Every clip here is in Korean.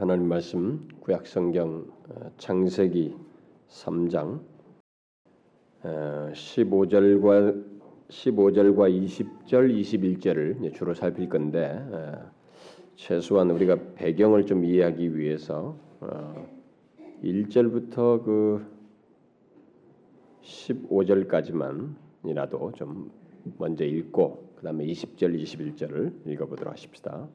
하나님 말씀 구약 성경 어, 창세기 3장 15절과 15절과 20절, 21절을 주로 살필 건데 최소한 우리가 배경을 좀 이해하기 위해서 1절부터 그 15절까지만이라도 좀 먼저 읽고 그다음에 20절, 21절을 읽어 보도록 하십시다.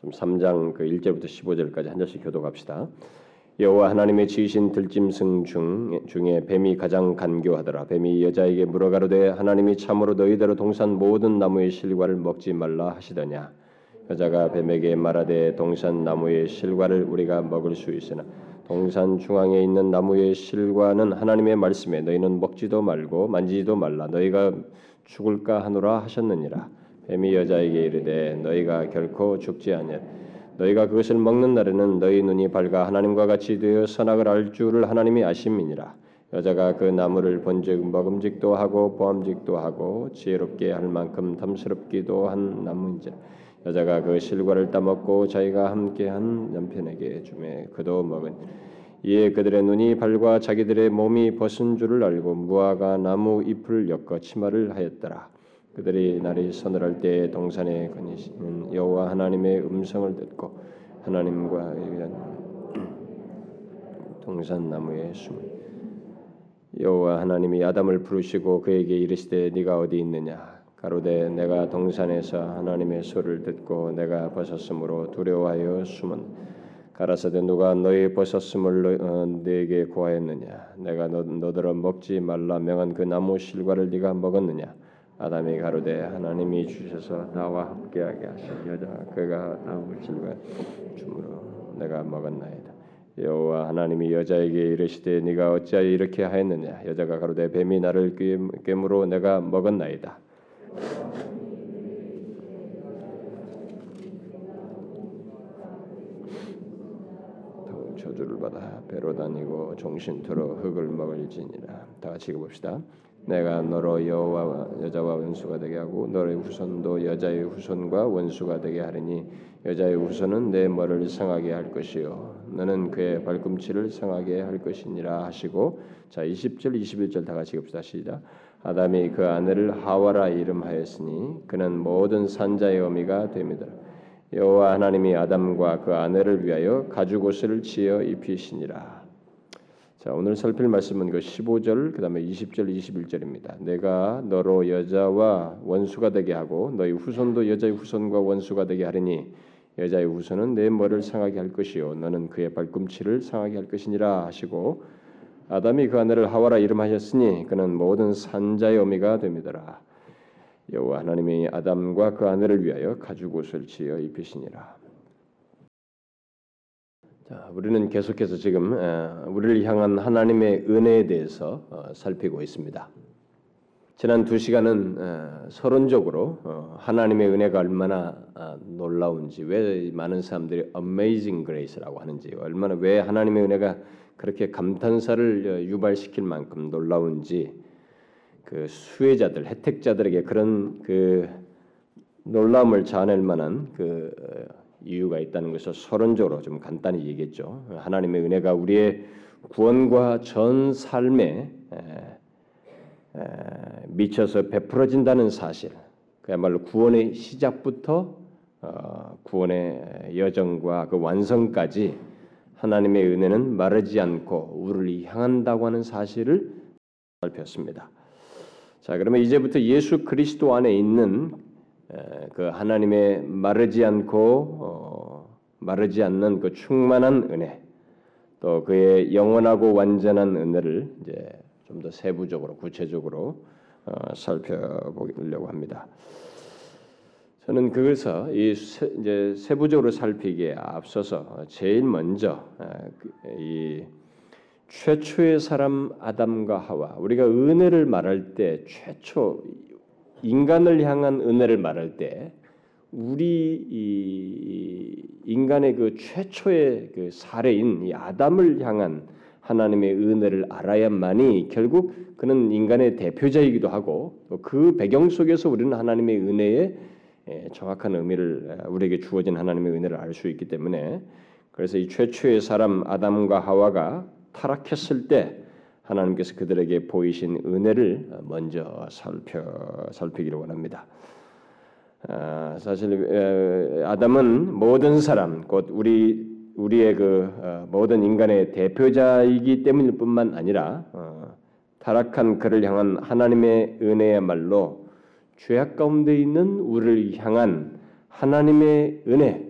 좀 3장 그 1절부터 15절까지 한 절씩 교독합시다. 여호와 하나님의 지으신 들짐승 중 중에 뱀이 가장 간교하더라. 뱀이 여자에게 물어가로되 하나님이 참으로 너희대로 동산 모든 나무의 실과를 먹지 말라 하시더냐. 여자가 뱀에게 말하되 동산 나무의 실과를 우리가 먹을 수 있으나 동산 중앙에 있는 나무의 실과는 하나님의 말씀에 너희는 먹지도 말고 만지지도 말라. 너희가 죽을까 하노라 하셨느니라. 뱀이 여자에게 이르되 너희가 결코 죽지 아니하 너희가 그것을 먹는 날에는 너희 눈이 밝아 하나님과 같이 되어 선악을 알 줄을 하나님이 아심이니라. 여자가 그 나무를 본즉 먹음직도 하고 보암직도 하고 지혜롭게 할 만큼 탐스럽기도 한 나무인지 여자가 그 실과를 따먹고 자기가 함께한 남편에게 주매 그도 먹은. 이에 그들의 눈이 밝아 자기들의 몸이 벗은 줄을 알고 무화과 나무 잎을 엮어 치마를 하였더라 그들이 날이 서늘할 때 동산에 거니시는 여호와 하나님의 음성을 듣고 하나님과 동산 나무에 숨 여호와 하나님이 아담을 부르시고 그에게 이르시되 네가 어디 있느냐? 가로되 내가 동산에서 하나님의 소리를 듣고 내가 벗었으므로 두려워하여 숨은 가라사대 누가 너희 벗었음을 어, 네게 고하였느냐? 내가 너, 너더러 먹지 말라 명한 그 나무 실과를 네가 먹었느냐 아담이 가로되 하나님이 주셔서 나와 함께하게 하신 여자 그가 나무 질과 주므로 내가 먹었나이다. 여호와 하나님이 여자에게 이르시되 네가 어찌하여 이렇게 하였느냐 여자가 가로되 뱀이 나를 깨물어 내가 먹었나이다. 저주를 받아 배로 다니고 종신토로 흙을 먹을지니라. 다 같이 읽어봅시다. 내가 너로 여호와 여자와 원수가 되게 하고 너의 후손도 여자의 후손과 원수가 되게 하리니 여자의 후손은 내 머리를 상하게 할 것이요. 너는 그의 발꿈치를 상하게 할 것이니라 하시고 자 20절 21절 다 같이 읽읍시다. 시작. 아담이 그 아내를 하와라 이름하였으니 그는 모든 산자의 어미가 됩니다 여호와 하나님이 아담과 그 아내를 위하여 가죽 옷을 지어 입히시니라 자, 오늘 살필 말씀은 그 15절 그다음에 20절 21절입니다. 내가 너로 여자와 원수가 되게 하고 너희 후손도 여자의 후손과 원수가 되게 하리니 여자의 후손은 내 머리를 상하게 할 것이요 너는 그의 발꿈치를 상하게 할 것이니라 하시고 아담이 그 아내를 하와라 이름하셨으니 그는 모든 산자의 어미가 됩니다라. 여호와 하나님이 아담과 그 아내를 위하여 가죽 옷을 지어 입히시니라. 자, 우리는 계속해서 지금 우리를 향한 하나님의 은혜에 대해서 어, 살피고 있습니다. 지난 두 시간은 서론적으로 어, 하나님의 은혜가 얼마나 아, 놀라운지, 왜 많은 사람들이 Amazing Grace라고 하는지, 얼마나 왜 하나님의 은혜가 그렇게 감탄사를 어, 유발시킬 만큼 놀라운지, 그 수혜자들, 혜택자들에게 그런 그 놀라움을 자아낼 만한 그 이유가 있다는 것을 서론적으로 좀 간단히 얘기했죠. 하나님의 은혜가 우리의 구원과 전 삶에 미쳐서 베풀어진다는 사실, 그야말로 구원의 시작부터 어, 구원의 여정과 그 완성까지 하나님의 은혜는 마르지 않고 우리를 향한다고 하는 사실을 살폈습니다. 자, 그러면 이제부터 예수 그리스도 안에 있는 그 하나님의 마르지 않고 어, 마르지 않는 그 충만한 은혜, 또 그의 영원하고 완전한 은혜를 이제 좀 더 세부적으로 구체적으로 어, 살펴보려고 합니다. 저는 그것서 이 이제 세부적으로 살피기에 앞서서 제일 먼저 그, 이 최초의 사람 아담과 하와 우리가 은혜를 말할 때 최초 인간을 향한 은혜를 말할 때 우리 인간의 그 최초의 그 사례인 이 아담을 향한 하나님의 은혜를 알아야만이 결국 그는 인간의 대표자이기도 하고 그 배경 속에서 우리는 하나님의 은혜의 정확한 의미를 우리에게 주어진 하나님의 은혜를 알 수 있기 때문에 그래서 이 최초의 사람 아담과 하와가 타락했을 때 하나님께서 그들에게 보이신 은혜를 먼저 살펴 살피기를 원합니다. 아, 사실 아담은 모든 사람 곧 우리 우리의 그 어, 모든 인간의 대표자이기 때문일 뿐만 아니라 어, 타락한 그를 향한 하나님의 은혜야말로 죄악 가운데 있는 우리를 향한 하나님의 은혜,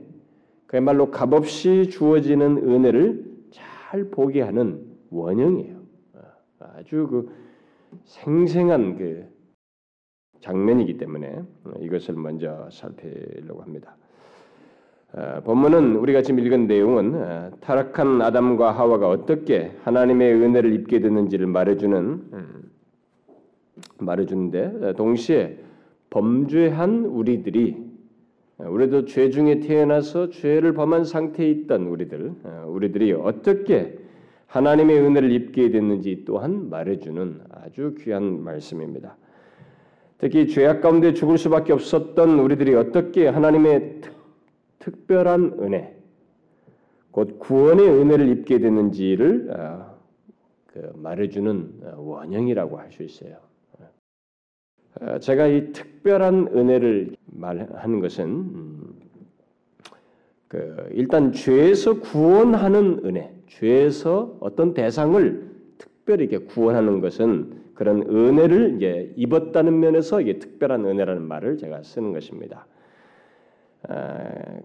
그야말로 값없이 주어지는 은혜를 잘 보게 하는 원형이에요. 어, 아주 그 생생한 그 장면이기 때문에 이것을 먼저 살피려고 합니다. 어, 본문은 우리가 지금 읽은 내용은 어, 타락한 아담과 하와가 어떻게 하나님의 은혜를 입게 됐는지를 말해주는 음, 말해주는데 어, 동시에 범죄한 우리들이 우리도 죄 중에 태어나서 죄를 범한 상태에 있던 우리들 우리들이 어떻게 하나님의 은혜를 입게 됐는지 또한 말해주는 아주 귀한 말씀입니다. 특히 죄악 가운데 죽을 수밖에 없었던 우리들이 어떻게 하나님의 특 특별한 은혜, 곧 구원의 은혜를 입게 되는지를 어, 그 말해주는 어, 원형이라고 할 수 있어요. 어, 제가 이 특별한 은혜를 말하는 것은 음, 그 일단 죄에서 구원하는 은혜, 죄에서 어떤 대상을 특별히 구원하는 것은 그런 은혜를 이제 입었다는 면에서 이게 특별한 은혜라는 말을 제가 쓰는 것입니다.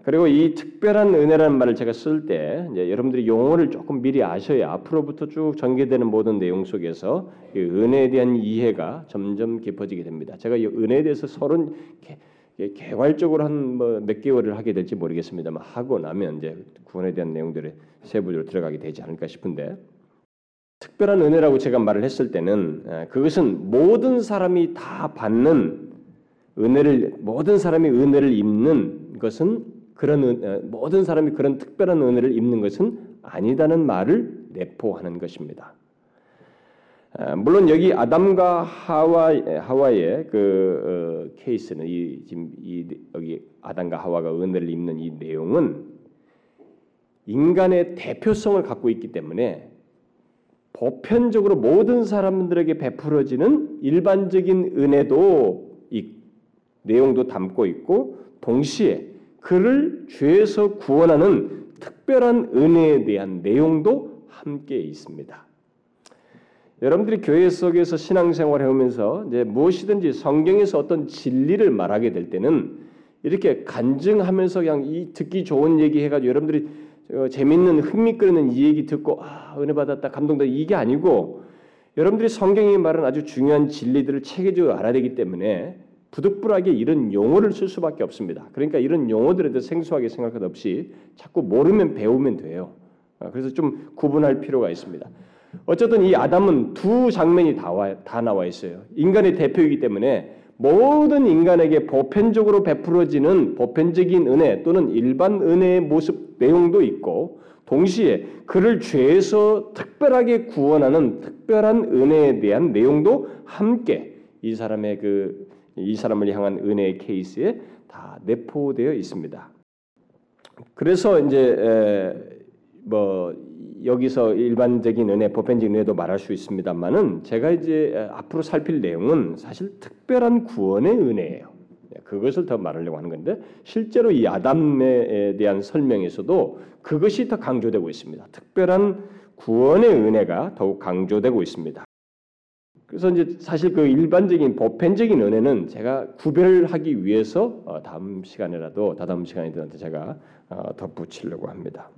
그리고 이 특별한 은혜라는 말을 제가 쓸 때 여러분들이 용어를 조금 미리 아셔야 앞으로부터 쭉 전개되는 모든 내용 속에서 은혜에 대한 이해가 점점 깊어지게 됩니다. 제가 이 은혜에 대해서 서론 개괄적으로 한 뭐 몇 개월을 하게 될지 모르겠습니다만 하고 나면 이제 구원에 대한 내용들을 세부적으로 들어가게 되지 않을까 싶은데 특별한 은혜라고 제가 말을 했을 때는 그것은 모든 사람이 다 받는 은혜를 모든 사람이 은혜를 입는 것은 그런 어, 모든 사람이 그런 특별한 은혜를 입는 것은 아니다는 말을 내포하는 것입니다. 아, 물론 여기 아담과 하와 하와의 그 어, 케이스는 이 지금 이 여기 아담과 하와가 은혜를 입는 이 내용은 인간의 대표성을 갖고 있기 때문에 보편적으로 모든 사람들에게 베풀어지는 일반적인 은혜도 이 내용도 담고 있고 동시에 그를 죄에서 구원하는 특별한 은혜에 대한 내용도 함께 있습니다. 여러분들이 교회 속에서 신앙생활 해오면서 이제 무엇이든지 성경에서 어떤 진리를 말하게 될 때는 이렇게 간증하면서 그냥 이 듣기 좋은 얘기 해가지고 여러분들이 어, 재밌는 흥미끓는 이 얘기 듣고 아 은혜 받았다 감동다 이게 아니고 여러분들이 성경이 말하는 아주 중요한 진리들을 체계적으로 알아야 되기 때문에 부득불하게 이런 용어를 쓸 수밖에 없습니다. 그러니까 이런 용어들에 대해 생소하게 생각할 것 없이 자꾸 모르면 배우면 돼요. 아, 그래서 좀 구분할 필요가 있습니다. 어쨌든 이 아담은 두 장면이 다, 와, 다 나와 있어요. 인간의 대표이기 때문에 모든 인간에게 보편적으로 베풀어지는 보편적인 은혜 또는 일반 은혜의 모습 내용도 있고 동시에 그를 죄에서 특별하게 구원하는 특별한 은혜에 대한 내용도 함께 이 사람의 그 이 사람을 향한 은혜의 케이스에 다 내포되어 있습니다. 그래서 이제 뭐 여기서 일반적인 은혜, 보편적인 은혜도 말할 수 있습니다만은 제가 이제 앞으로 살필 내용은 사실 특별한 구원의 은혜예요. 네, 그것을 더 말하려고 하는 건데 실제로 이 아담에 대한 설명에서도 그것이 더 강조되고 있습니다. 특별한 구원의 은혜가 더욱 강조되고 있습니다. 그래서 이제 사실 그 일반적인 보편적인 은혜는 제가 구별하기 위해서 어, 다음 시간에라도 다다음 시간에도 제가 어, 덧붙이려고 합니다.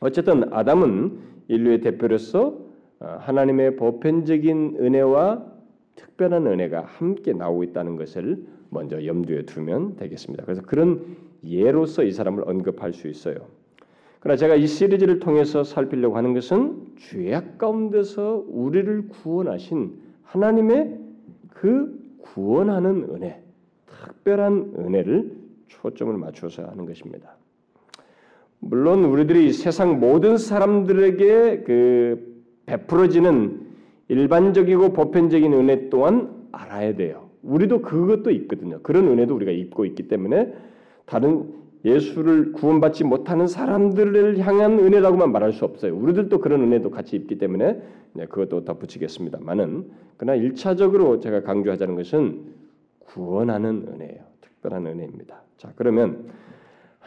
어쨌든 아담은 인류의 대표로서 어, 하나님의 보편적인 은혜와 특별한 은혜가 함께 나오고 있다는 것을 먼저 염두에 두면 되겠습니다. 그래서 그런 예로서 이 사람을 언급할 수 있어요. 그러나 제가 이 시리즈를 통해서 살피려고 하는 것은 죄악 가운데서 우리를 구원하신 하나님의 그 구원하는 은혜, 특별한 은혜를 초점을 맞춰서 하는 것입니다. 물론 우리들이 세상 모든 사람들에게 그 베풀어지는 일반적이고 보편적인 은혜 또한 알아야 돼요. 우리도 그것도 있거든요. 그런 은혜도 우리가 입고 있기 때문에 다른 예수를 구원받지 못하는 사람들을 향한 은혜라고만 말할 수 없어요. 우리들도 그런 은혜도 같이 있기 때문에 네, 그것도 덧붙이겠습니다만은 그러나 일차적으로 제가 강조하자는 것은 구원하는 은혜예요. 특별한 은혜입니다. 자 그러면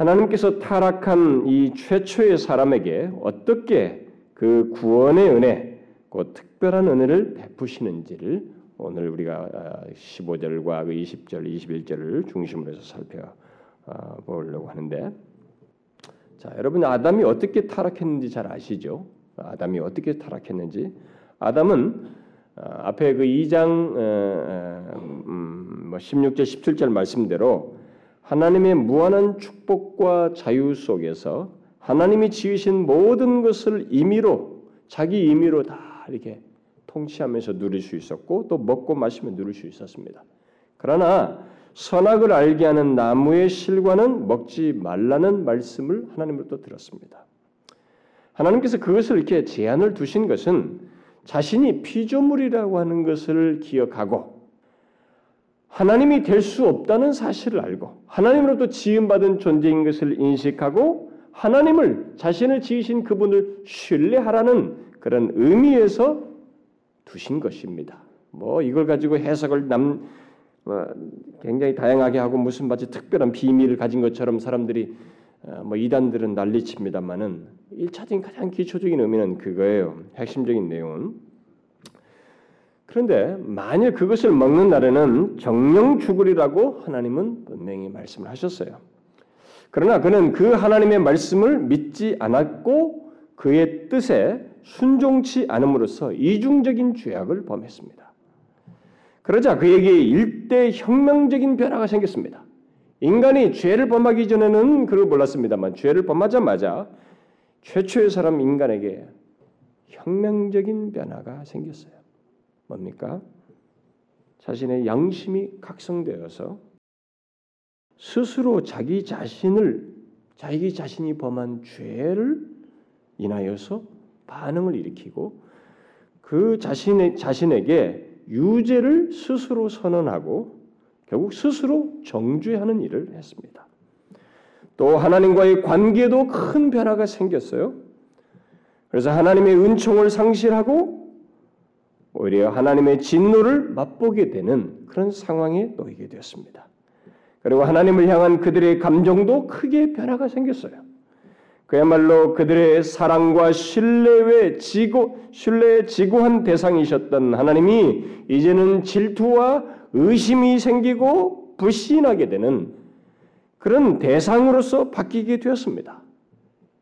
하나님께서 타락한 이 최초의 사람에게 어떻게 그 구원의 은혜, 그 특별한 은혜를 베푸시는지를 오늘 우리가 15절과 20절, 21절을 중심으로 해서 살펴보려고 하는데 자, 여러분 아담이 어떻게 타락했는지 잘 아시죠? 아담이 어떻게 타락했는지 아담은 어, 앞에 그 2장 음, 뭐 16절, 17절 말씀대로 하나님의 무한한 축복과 자유 속에서 하나님이 지으신 모든 것을 임의로 자기 임의로 다 이렇게 통치하면서 누릴 수 있었고 또 먹고 마시며 누릴 수 있었습니다. 그러나 선악을 알게 하는 나무의 실과는 먹지 말라는 말씀을 하나님으로부터 들었습니다. 하나님께서 그것을 이렇게 제한을 두신 것은 자신이 피조물이라고 하는 것을 기억하고 하나님이 될 수 없다는 사실을 알고 하나님으로부터 지음받은 존재인 것을 인식하고 하나님을 자신을 지으신 그분을 신뢰하라는 그런 의미에서 두신 것입니다. 뭐 이걸 가지고 해석을 남 어, 굉장히 다양하게 하고 무슨 마치 특별한 비밀을 가진 것처럼 사람들이 어, 뭐 이단들은 난리칩니다만은 1차적인 가장 기초적인 의미는 그거예요. 핵심적인 내용은 그런데 만일 그것을 먹는 날에는 정령 죽으리라고 하나님은 분명히 말씀을 하셨어요. 그러나 그는 그 하나님의 말씀을 믿지 않았고 그의 뜻에 순종치 않음으로써 이중적인 죄악을 범했습니다. 그러자 그에게 일대 혁명적인 변화가 생겼습니다. 인간이 죄를 범하기 전에는 그걸 몰랐습니다만 죄를 범하자마자 최초의 사람 인간에게 혁명적인 변화가 생겼어요. 뭡니까? 자신의 양심이 각성되어서 스스로 자기 자신을 자기 자신이 범한 죄를 인하여서 반응을 일으키고 그 자신의 자신에게 유죄를 스스로 선언하고 결국 스스로 정죄하는 일을 했습니다. 또 하나님과의 관계도 큰 변화가 생겼어요. 그래서 하나님의 은총을 상실하고 오히려 하나님의 진노를 맛보게 되는 그런 상황에 놓이게 되었습니다. 그리고 하나님을 향한 그들의 감정도 크게 변화가 생겼어요. 그야말로 그들의 사랑과 신뢰에 지고 신뢰에 지고한 대상이셨던 하나님이 이제는 질투와 의심이 생기고 불신하게 되는 그런 대상으로서 바뀌게 되었습니다.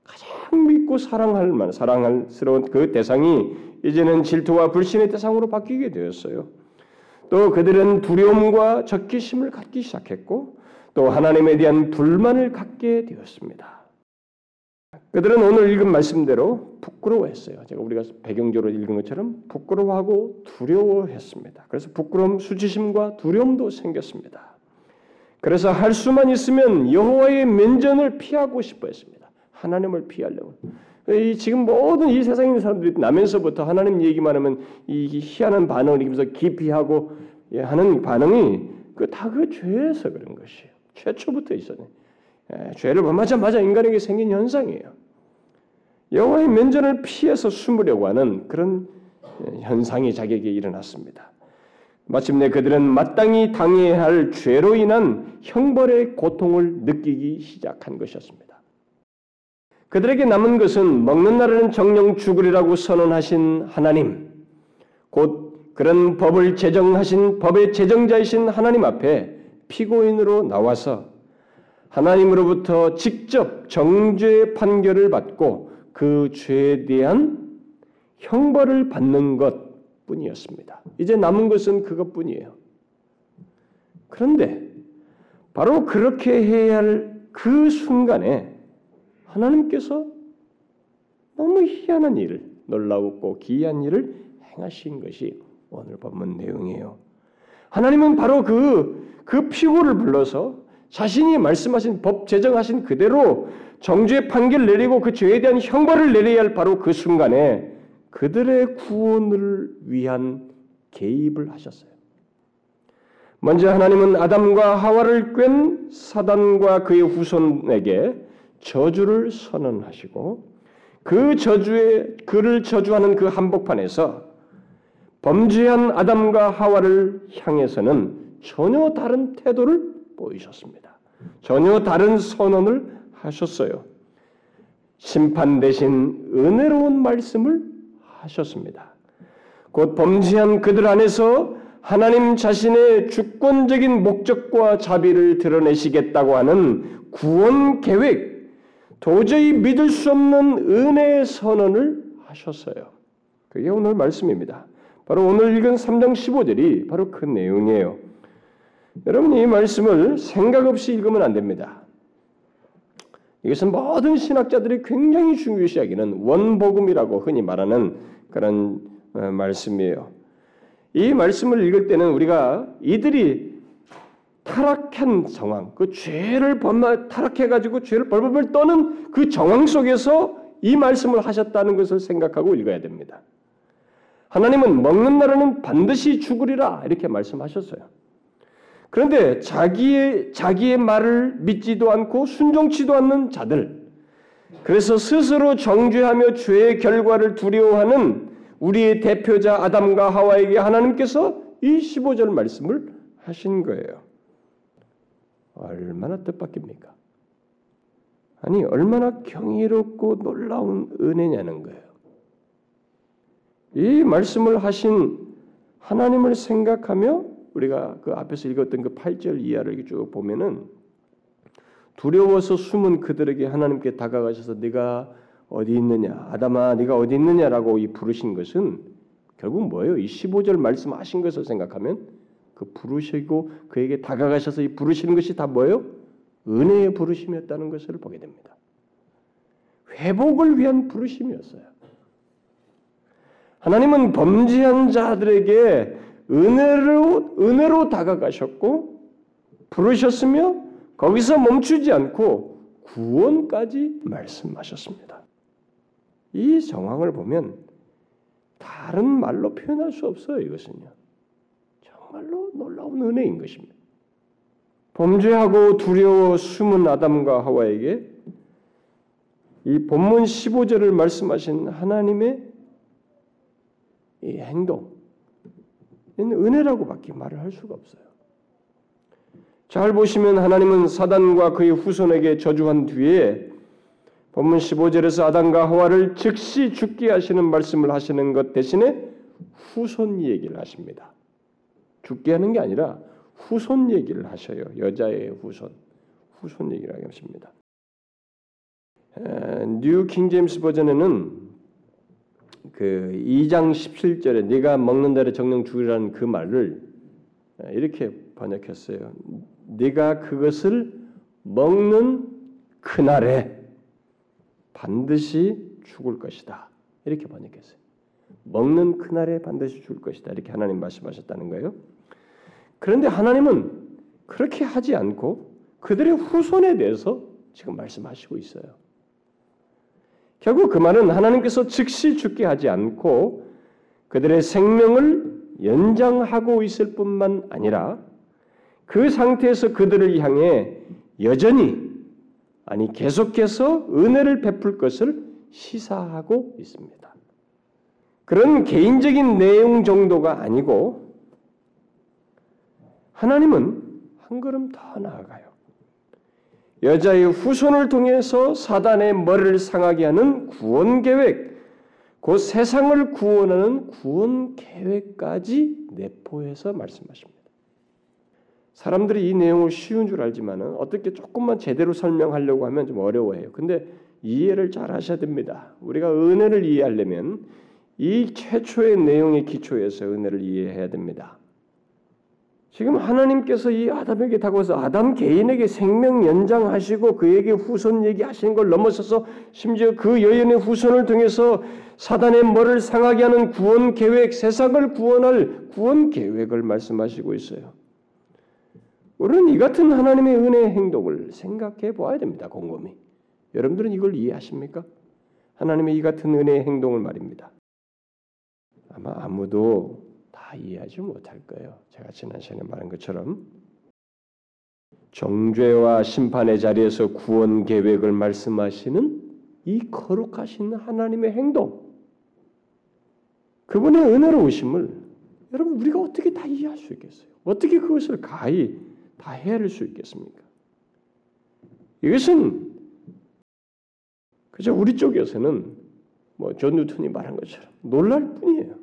가장 믿고 사랑할 만 사랑할스러운 그 대상이 이제는 질투와 불신의 대상으로 바뀌게 되었어요. 또 그들은 두려움과 적기심을 갖기 시작했고 또 하나님에 대한 불만을 갖게 되었습니다. 그들은 오늘 읽은 말씀대로 부끄러워했어요. 제가 우리가 배경적으로 읽은 것처럼 부끄러워하고 두려워했습니다. 그래서 부끄러움, 수치심과 두려움도 생겼습니다. 그래서 할 수만 있으면 여호와의 면전을 피하고 싶어했습니다. 하나님을 피하려고. 이 지금 모든 이 세상에 있는 사람들이 나면서부터 하나님 얘기만 하면 이 희한한 반응을 일으키면서 기피하고 하는 반응이 그 다그 그 죄에서 그런 것이에요. 최초부터 있었네. 예, 죄를 범하자마자 인간에게 생긴 현상이에요. 여호와의 면전을 피해서 숨으려고 하는 그런 예, 현상이 자기에게 일어났습니다. 마침내 그들은 마땅히 당해야 할 죄로 인한 형벌의 고통을 느끼기 시작한 것이었습니다. 그들에게 남은 것은 먹는 날에는 정령 죽으리라고 선언하신 하나님, 곧 그런 법을 제정하신 법의 제정자이신 하나님 앞에 피고인으로 나와서 하나님으로부터 직접 정죄 판결을 받고 그 죄에 대한 형벌을 받는 것 뿐이었습니다. 이제 남은 것은 그것뿐이에요. 그런데 바로 그렇게 해야 할 그 순간에 하나님께서 너무 희한한 일을 놀라웠고 기이한 일을 행하신 것이 오늘 본문 내용이에요. 하나님은 바로 그, 그 피고를 불러서 자신이 말씀하신 법 제정하신 그대로 정죄 판결 내리고 그 죄에 대한 형벌을 내려야 할 바로 그 순간에 그들의 구원을 위한 개입을 하셨어요. 먼저 하나님은 아담과 하와를 꿰 사단과 그의 후손에게 저주를 선언하시고 그 저주에 그를 저주하는 그 한복판에서 범죄한 아담과 하와를 향해서는 전혀 다른 태도를 보이셨습니다. 전혀 다른 선언을 하셨어요. 심판 대신 은혜로운 말씀을 하셨습니다. 곧 범죄한 그들 안에서 하나님 자신의 주권적인 목적과 자비를 드러내시겠다고 하는 구원 계획, 도저히 믿을 수 없는 은혜의 선언을 하셨어요. 그게 오늘 말씀입니다. 바로 오늘 읽은 3장 15절이 바로 그 내용이에요. 여러분 이 말씀을 생각 없이 읽으면 안 됩니다. 이것은 모든 신학자들이 굉장히 중요시 하기는 원복음이라고 흔히 말하는 그런 어, 말씀이에요. 이 말씀을 읽을 때는 우리가 이들이 타락한 상황, 그 죄를 범 타락해가지고 죄를 벌벌벌 떠는 그 정황 속에서 이 말씀을 하셨다는 것을 생각하고 읽어야 됩니다. 하나님은 먹는 날에는 반드시 죽으리라 이렇게 말씀하셨어요. 그런데 자기의 자기의 말을 믿지도 않고 순종치도 않는 자들, 그래서 스스로 정죄하며 죄의 결과를 두려워하는 우리의 대표자 아담과 하와에게 하나님께서 이 15절 말씀을 하신 거예요. 얼마나 뜻밖입니까? 아니 얼마나 경이롭고 놀라운 은혜냐는 거예요. 이 말씀을 하신 하나님을 생각하며 우리가 그 앞에서 읽었던 그 8절 이하를 쭉 보면은 두려워서 숨은 그들에게 하나님께 다가가셔서 네가 어디 있느냐 아담아 네가 어디 있느냐라고 이 부르신 것은 결국 뭐예요? 이 15절 말씀하신 것을 생각하면 그 부르시고 그에게 다가가셔서 이 부르시는 것이 다 뭐예요? 은혜의 부르심이었다는 것을 보게 됩니다. 회복을 위한 부르심이었어요. 하나님은 범죄한 자들에게 은혜로 은혜로 다가가셨고 부르셨으며 거기서 멈추지 않고 구원까지 말씀하셨습니다. 이 정황을 보면 다른 말로 표현할 수 없어요. 이것은요. 정말로 놀라운 은혜인 것입니다. 범죄하고 두려워 숨은 아담과 하와에게 이 본문 15절을 말씀하신 하나님의 이 행동, 은혜라고밖에 말을 할 수가 없어요. 잘 보시면 하나님은 사단과 그의 후손에게 저주한 뒤에 본문 15절에서 아담과 하와를 즉시 죽게 하시는 말씀을 하시는 것 대신에 후손 얘기를 하십니다. 죽게 하는 게 아니라 후손 얘기를 하셔요. 여자의 후손, 후손 얘기를 하십니다. New King James Version에는 그 2장 17절에 네가 먹는 대로 정녕 죽으라는 그 말을 이렇게 번역했어요. 네가 그것을 먹는 그날에 반드시 죽을 것이다. 이렇게 번역했어요. 먹는 그날에 반드시 죽을 것이다. 이렇게 하나님 말씀하셨다는 거예요. 그런데 하나님은 그렇게 하지 않고 그들의 후손에 대해서 지금 말씀하시고 있어요. 결국 그 말은 하나님께서 즉시 죽게 하지 않고 그들의 생명을 연장하고 있을 뿐만 아니라 그 상태에서 그들을 향해 여전히 아니 계속해서 은혜를 베풀 것을 시사하고 있습니다. 그런 개인적인 내용 정도가 아니고 하나님은 한 걸음 더 나아가요. 여자의 후손을 통해서 사단의 머리를 상하게 하는 구원 계획, 그 세상을 구원하는 구원 계획까지 내포해서 말씀하십니다. 사람들이 이 내용을 쉬운 줄 알지만은 어떻게 조금만 제대로 설명하려고 하면 좀 어려워해요. 근데 이해를 잘 하셔야 됩니다. 우리가 은혜를 이해하려면 이 최초의 내용의 기초에서 은혜를 이해해야 됩니다. 지금 하나님께서 이 아담에게 다가와서 아담 개인에게 생명 연장하시고 그에게 후손 얘기하시는 걸 넘어서서 심지어 그 여인의 후손을 통해서 사단의 머리를 상하게 하는 구원 계획, 세상을 구원할 구원 계획을 말씀하시고 있어요. 우리는 이 같은 하나님의 은혜의 행동을 생각해 보아야 됩니다. 곰곰이. 여러분들은 이걸 이해하십니까? 하나님의 이 같은 은혜의 행동을 말입니다. 아마 아무도 다다 이해하지 못할 거예요. 제가 지난 시간에 말한 것처럼 정죄와 심판의 자리에서 구원 계획을 말씀하시는 이 거룩하신 하나님의 행동, 그분의 은혜로우심을 여러분 우리가 어떻게 다 이해할 수 있겠어요? 어떻게 그것을 가히 다 헤아릴 수 있겠습니까? 이것은 그저 우리 쪽에서는 뭐 존 뉴턴이 말한 것처럼 놀랄 뿐이에요.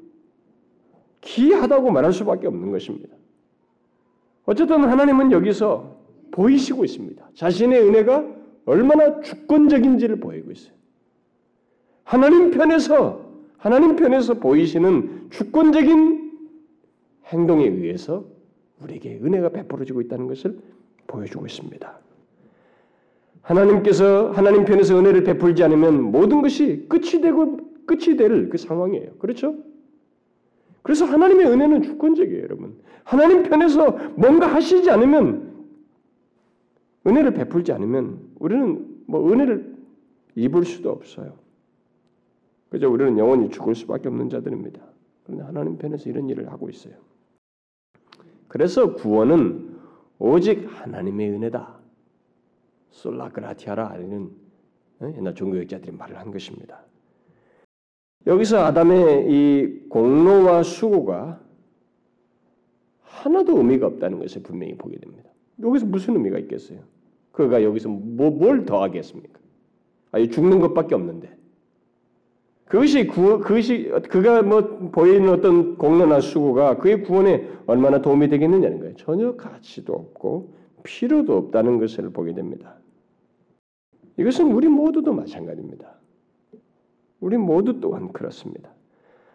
기이하다고 말할 수밖에 없는 것입니다. 어쨌든 하나님은 여기서 보이시고 있습니다. 자신의 은혜가 얼마나 주권적인지를 보이고 있어요. 하나님 편에서 하나님 편에서 보이시는 주권적인 행동에 의해서 우리에게 은혜가 베풀어지고 있다는 것을 보여주고 있습니다. 하나님께서 하나님 편에서 은혜를 베풀지 않으면 모든 것이 끝이 되고 끝이 될 그 상황이에요. 그렇죠? 그래서 하나님의 은혜는 주권적이에요, 여러분. 하나님 편에서 뭔가 하시지 않으면 은혜를 베풀지 않으면 우리는 뭐 은혜를 입을 수도 없어요. 그저 우리는 영원히 죽을 수밖에 없는 자들입니다. 그런데 하나님 편에서 이런 일을 하고 있어요. 그래서 구원은 오직 하나님의 은혜다. 솔라그라티아라는 어? 옛날 종교학자들이 말을 한 것입니다. 여기서 아담의 이 공로와 수고가 하나도 의미가 없다는 것을 분명히 보게 됩니다. 여기서 무슨 의미가 있겠어요? 그가 여기서 뭐, 뭘 더하겠습니까? 아니 죽는 것밖에 없는데 그것이 구, 그것이 그가 뭐 보이는 어떤 공로나 수고가 그의 구원에 얼마나 도움이 되겠느냐는 거예요. 전혀 가치도 없고 필요도 없다는 것을 보게 됩니다. 이것은 우리 모두도 마찬가지입니다. 우리 모두 또한 그렇습니다.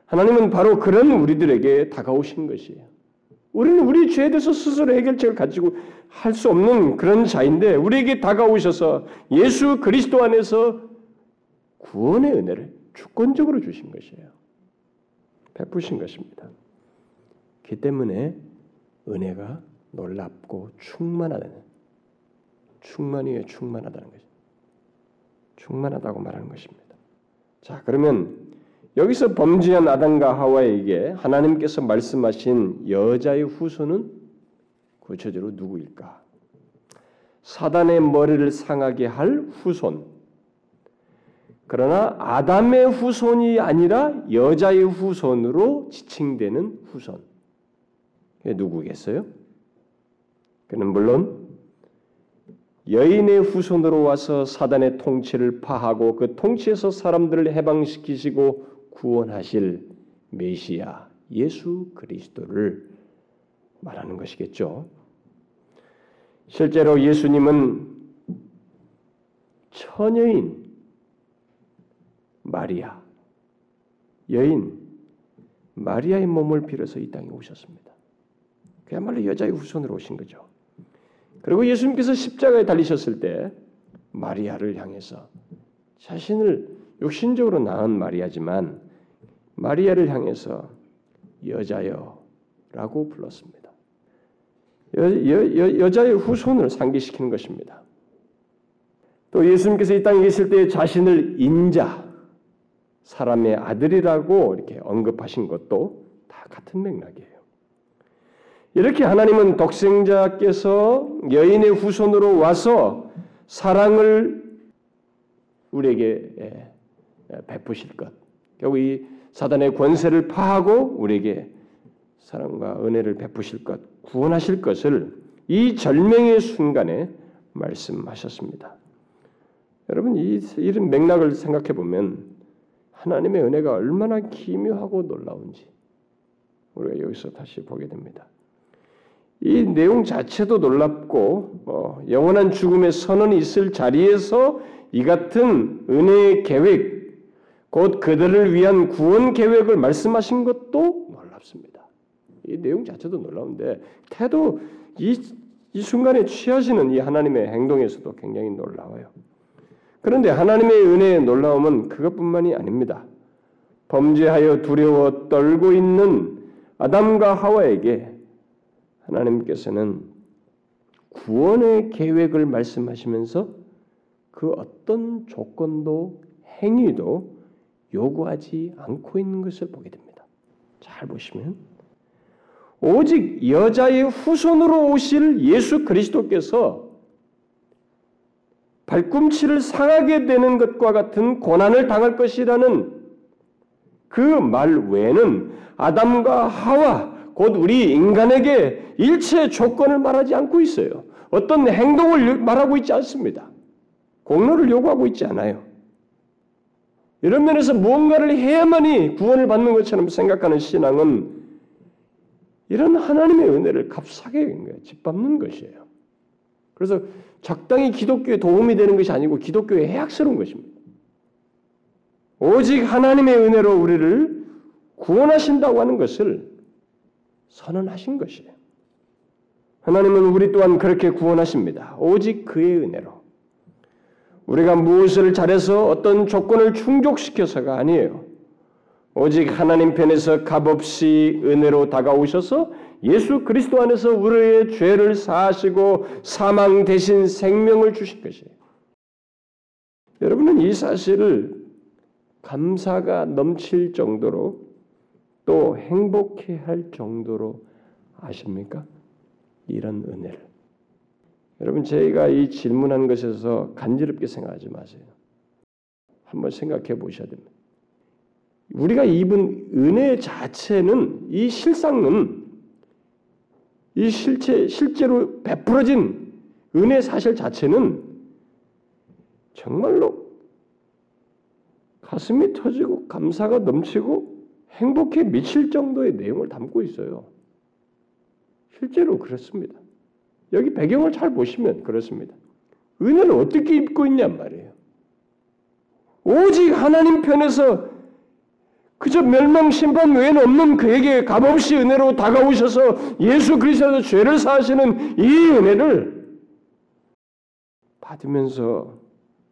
하나님은 바로 그런 우리들에게 다가오신 것이에요. 우리는 우리 죄에 대해서 스스로 해결책을 가지고 할 수 없는 그런 자인데 우리에게 다가오셔서 예수 그리스도 안에서 구원의 은혜를 주권적으로 주신 것이에요. 베푸신 것입니다. 그 때문에 은혜가 놀랍고 충만하다는 충만이에 충만하다는 것이 충만하다고 말하는 것입니다. 자, 그러면 여기서 범죄한 아담과 하와에게 하나님께서 말씀하신 여자의 후손은 구체적으로 누구일까? 사단의 머리를 상하게 할 후손. 그러나 아담의 후손이 아니라 여자의 후손으로 지칭되는 후손. 누구겠어요? 그는 물론 여인의 후손으로 와서 사단의 통치를 파하고 그 통치에서 사람들을 해방시키시고 구원하실 메시아 예수 그리스도를 말하는 것이겠죠. 실제로 예수님은 처녀인 마리아 여인 마리아의 몸을 빌어서 이 땅에 오셨습니다. 그야말로 여자의 후손으로 오신 거죠. 그리고 예수님께서 십자가에 달리셨을 때 마리아를 향해서 자신을 육신적으로 낳은 마리아지만 마리아를 향해서 여자여라고 불렀습니다. 여, 여, 여, 자의 후손을 상기시키는 것입니다. 또 예수님께서 이 땅에 계실 때 자신을 인자, 사람의 아들이라고 이렇게 언급하신 것도 다 같은 맥락이에요. 이렇게 하나님은 독생자께서 여인의 후손으로 와서 사랑을 우리에게 예, 예, 베푸실 것. 결국 이 사단의 권세를 파하고 우리에게 사랑과 은혜를 베푸실 것, 구원하실 것을 이 절명의 순간에 말씀하셨습니다. 여러분 이 이런 맥락을 생각해 보면 하나님의 은혜가 얼마나 기묘하고 놀라운지 우리가 여기서 다시 보게 됩니다. 이 내용 자체도 놀랍고 어, 영원한 죽음의 선언이 있을 자리에서 이 같은 은혜의 계획, 곧 그들을 위한 구원 계획을 말씀하신 것도 놀랍습니다. 이 내용 자체도 놀라운데 태도 이, 이 순간에 취하시는 이 하나님의 행동에서도 굉장히 놀라워요. 그런데 하나님의 은혜의 놀라움은 그것뿐만이 아닙니다. 범죄하여 두려워 떨고 있는 아담과 하와에게 하나님께서는 구원의 계획을 말씀하시면서 그 어떤 조건도 행위도 요구하지 않고 있는 것을 보게 됩니다. 잘 보시면 오직 여자의 후손으로 오실 예수 그리스도께서 발꿈치를 상하게 되는 것과 같은 고난을 당할 것이라는 그 말 외에는 아담과 하와 곧 우리 인간에게 일체 조건을 말하지 않고 있어요. 어떤 행동을 말하고 있지 않습니다. 공로를 요구하고 있지 않아요. 이런 면에서 무언가를 해야만이 구원을 받는 것처럼 생각하는 신앙은 이런 하나님의 은혜를 값싸게 짓밟는 것이에요. 그래서 적당히 기독교에 도움이 되는 것이 아니고 기독교에 해악스러운 것입니다. 오직 하나님의 은혜로 우리를 구원하신다고 하는 것을 선언하신 것이에요. 하나님은 우리 또한 그렇게 구원하십니다. 오직 그의 은혜로. 우리가 무엇을 잘해서 어떤 조건을 충족시켜서가 아니에요. 오직 하나님 편에서 값없이 은혜로 다가오셔서 예수 그리스도 안에서 우리의 죄를 사하시고 사망 대신 생명을 주신 것이에요. 여러분은 이 사실을 감사가 넘칠 정도로 또 행복해 할 정도로 아십니까? 이런 은혜를. 여러분 저희가 이 질문한 것에서 간지럽게 생각하지 마세요. 한번 생각해 보셔야 됩니다. 우리가 입은 은혜 자체는 이 실상은 이 실체 실제로 베풀어진 은혜 사실 자체는 정말로 가슴이 터지고 감사가 넘치고 행복에 미칠 정도의 내용을 담고 있어요. 실제로 그렇습니다. 여기 배경을 잘 보시면 그렇습니다. 은혜를 어떻게 입고 있냔 말이에요. 오직 하나님 편에서 그저 멸망 심판 외에는 없는 그에게 값없이 은혜로 다가오셔서 예수 그리스도의 죄를 사하시는 이 은혜를 받으면서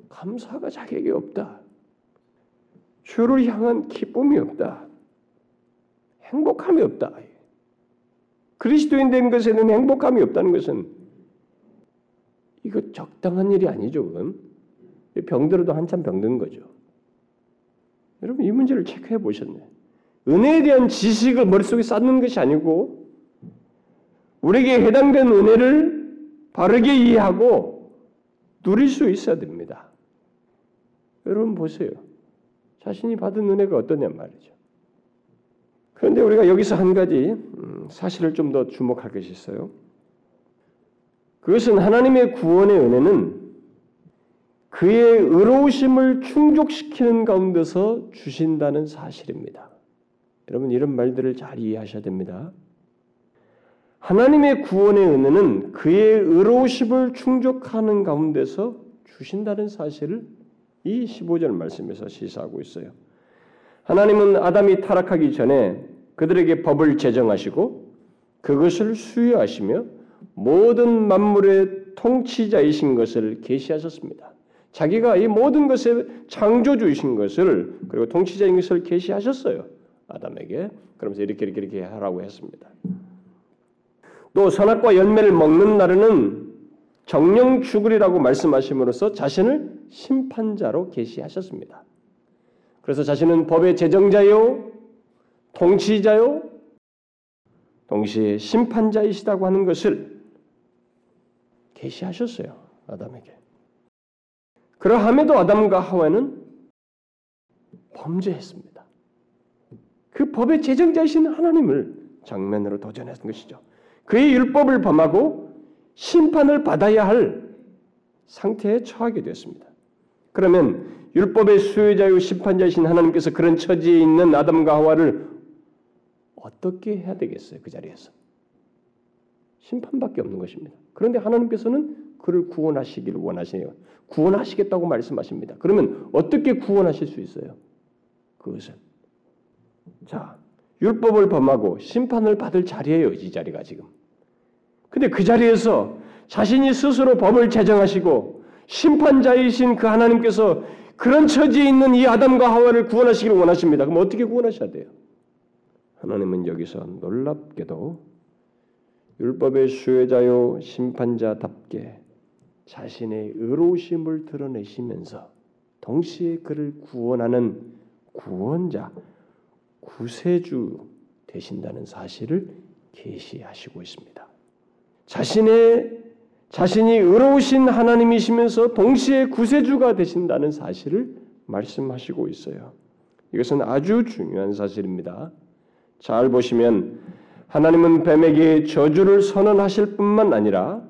감사가 자격이 없다. 주를 향한 기쁨이 없다. 행복함이 없다. 그리스도인 된 것에는 행복함이 없다는 것은 이거 적당한 일이 아니죠. 그건 병들어도 한참 병든 거죠. 여러분 이 문제를 체크해 보셨네. 은혜에 대한 지식을 머릿속에 쌓는 것이 아니고 우리에게 해당된 은혜를 바르게 이해하고 누릴 수 있어야 됩니다. 여러분 보세요. 자신이 받은 은혜가 어떠냐 말이죠. 그런데 우리가 여기서 한 가지 음, 사실을 좀 더 주목할 것이 있어요. 그것은 하나님의 구원의 은혜는 그의 의로우심을 충족시키는 가운데서 주신다는 사실입니다. 여러분 이런 말들을 잘 이해하셔야 됩니다. 하나님의 구원의 은혜는 그의 의로우심을 충족하는 가운데서 주신다는 사실을 이 15절 말씀에서 시사하고 있어요. 하나님은 아담이 타락하기 전에 그들에게 법을 제정하시고 그것을 수여하시며 모든 만물의 통치자이신 것을 계시하셨습니다. 자기가 이 모든 것의 창조주이신 것을 그리고 통치자인 것을 계시하셨어요. 아담에게. 그러면서 이렇게 이렇게 이렇게 하라고 했습니다. 또 선악과 열매를 먹는 날에는 정령 죽으리라고 말씀하심으로써 자신을 심판자로 계시하셨습니다. 그래서 자신은 법의 제정자요, 통치자요, 동시에 심판자이시다고 하는 것을 계시하셨어요. 아담에게. 그러함에도 아담과 하와는 범죄했습니다. 그 법의 제정자이신 하나님을 정면으로 도전했던 것이죠. 그의 율법을 범하고 심판을 받아야 할 상태에 처하게 되었습니다. 그러면 율법의 수혜자요 심판자이신 하나님께서 그런 처지에 있는 아담과 하와를 어떻게 해야 되겠어요? 그 자리에서 심판밖에 없는 것입니다. 그런데 하나님께서는 그를 구원하시기를 원하시네요. 구원하시겠다고 말씀하십니다. 그러면 어떻게 구원하실 수 있어요? 그것은 자 율법을 범하고 심판을 받을 자리예요. 이 자리가 지금. 근데 그 자리에서 자신이 스스로 법을 제정하시고 심판자이신 그 하나님께서 그런 처지에 있는 이 아담과 하와를 구원하시기를 원하십니다. 그럼 어떻게 구원하셔야 돼요? 하나님은 여기서 놀랍게도 율법의 수혜자요 심판자답게 자신의 의로우심을 드러내시면서 동시에 그를 구원하는 구원자, 구세주 되신다는 사실을 계시하시고 있습니다. 자신의 자신이 의로우신 하나님이시면서 동시에 구세주가 되신다는 사실을 말씀하시고 있어요. 이것은 아주 중요한 사실입니다. 잘 보시면 하나님은 뱀에게 저주를 선언하실 뿐만 아니라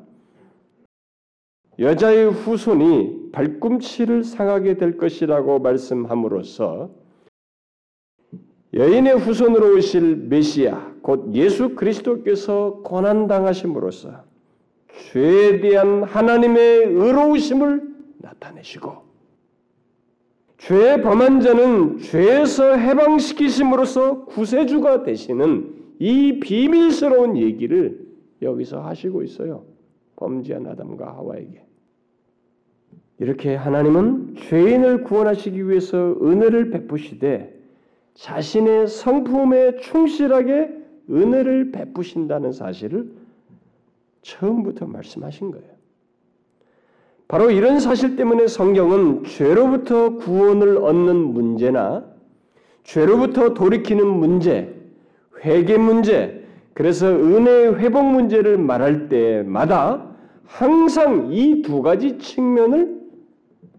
여자의 후손이 발꿈치를 상하게 될 것이라고 말씀함으로써 여인의 후손으로 오실 메시아 곧 예수 그리스도께서 고난 당하심으로써 죄에 대한 하나님의 의로우심을 나타내시고 죄 범한 자는 죄에서 해방시키심으로써 구세주가 되시는 이 비밀스러운 얘기를 여기서 하시고 있어요. 범죄한 아담과 하와에게. 이렇게 하나님은 죄인을 구원하시기 위해서 은혜를 베푸시되 자신의 성품에 충실하게 은혜를 베푸신다는 사실을 처음부터 말씀하신 거예요. 바로 이런 사실 때문에 성경은 죄로부터 구원을 얻는 문제나 죄로부터 돌이키는 문제, 회개 문제, 그래서 은혜의 회복 문제를 말할 때마다 항상 이 두 가지 측면을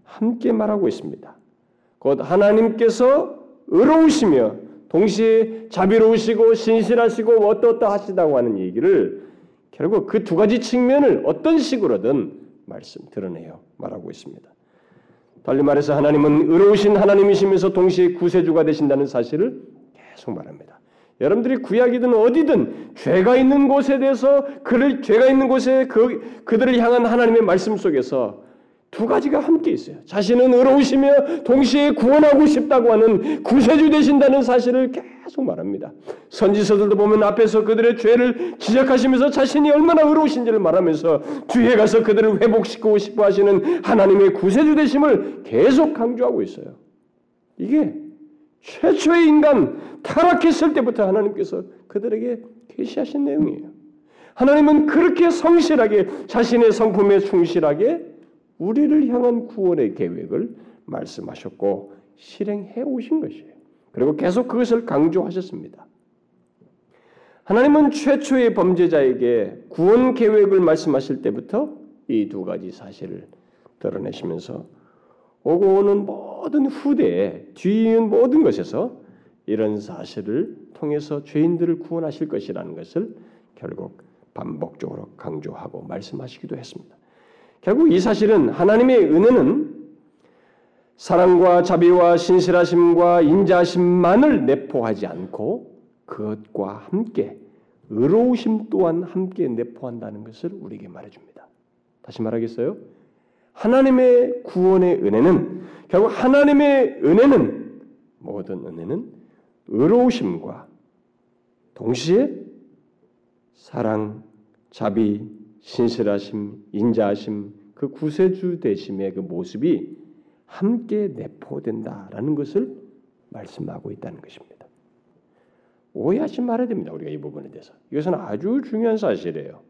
함께 말하고 있습니다. 곧 하나님께서 의로우시며 동시에 자비로우시고 신실하시고 어떠어떠 하시다고 하는 얘기를 결국 그 두 가지 측면을 어떤 식으로든 말씀 드러내요 말하고 있습니다. 달리 말해서 하나님은 의로우신 하나님이시면서 동시에 구세주가 되신다는 사실을 계속 말합니다. 여러분들이 구약이든 어디든 죄가 있는 곳에 대해서 그를 죄가 있는 곳에 그 그들을 향한 하나님의 말씀 속에서 두 가지가 함께 있어요. 자신은 의로우시며 동시에 구원하고 싶다고 하는 구세주 되신다는 사실을 계속 말합니다. 선지서들도 보면 앞에서 그들의 죄를 지적하시면서 자신이 얼마나 의로우신지를 말하면서 뒤에 가서 그들을 회복시키고 싶어 하시는 하나님의 구세주 되심을 계속 강조하고 있어요. 이게 최초의 인간 타락했을 때부터 하나님께서 그들에게 계시하신 내용이에요. 하나님은 그렇게 성실하게 자신의 성품에 충실하게 우리를 향한 구원의 계획을 말씀하셨고 실행해 오신 것이에요. 그리고 계속 그것을 강조하셨습니다. 하나님은 최초의 범죄자에게 구원 계획을 말씀하실 때부터 이 두 가지 사실을 드러내시면서 오고 오는 모든 후대에 뒤이은 모든 것에서 이런 사실을 통해서 죄인들을 구원하실 것이라는 것을 결국 반복적으로 강조하고 말씀하시기도 했습니다. 결국 이 사실은 하나님의 은혜는 사랑과 자비와 신실하심과 인자심만을 내포하지 않고 그것과 함께 의로우심 또한 함께 내포한다는 것을 우리에게 말해줍니다. 다시 말하겠어요? 하나님의 구원의 은혜는 결국 하나님의 은혜는 모든 은혜는 의로우심과 동시에 사랑, 자비, 신실하심, 인자하심, 그 구세주 되심의 그 모습이 함께 내포된다라는 것을 말씀하고 있다는 것입니다. 오해하지 말아야 됩니다. 우리가 이 부분에 대해서. 이것은 아주 중요한 사실이에요.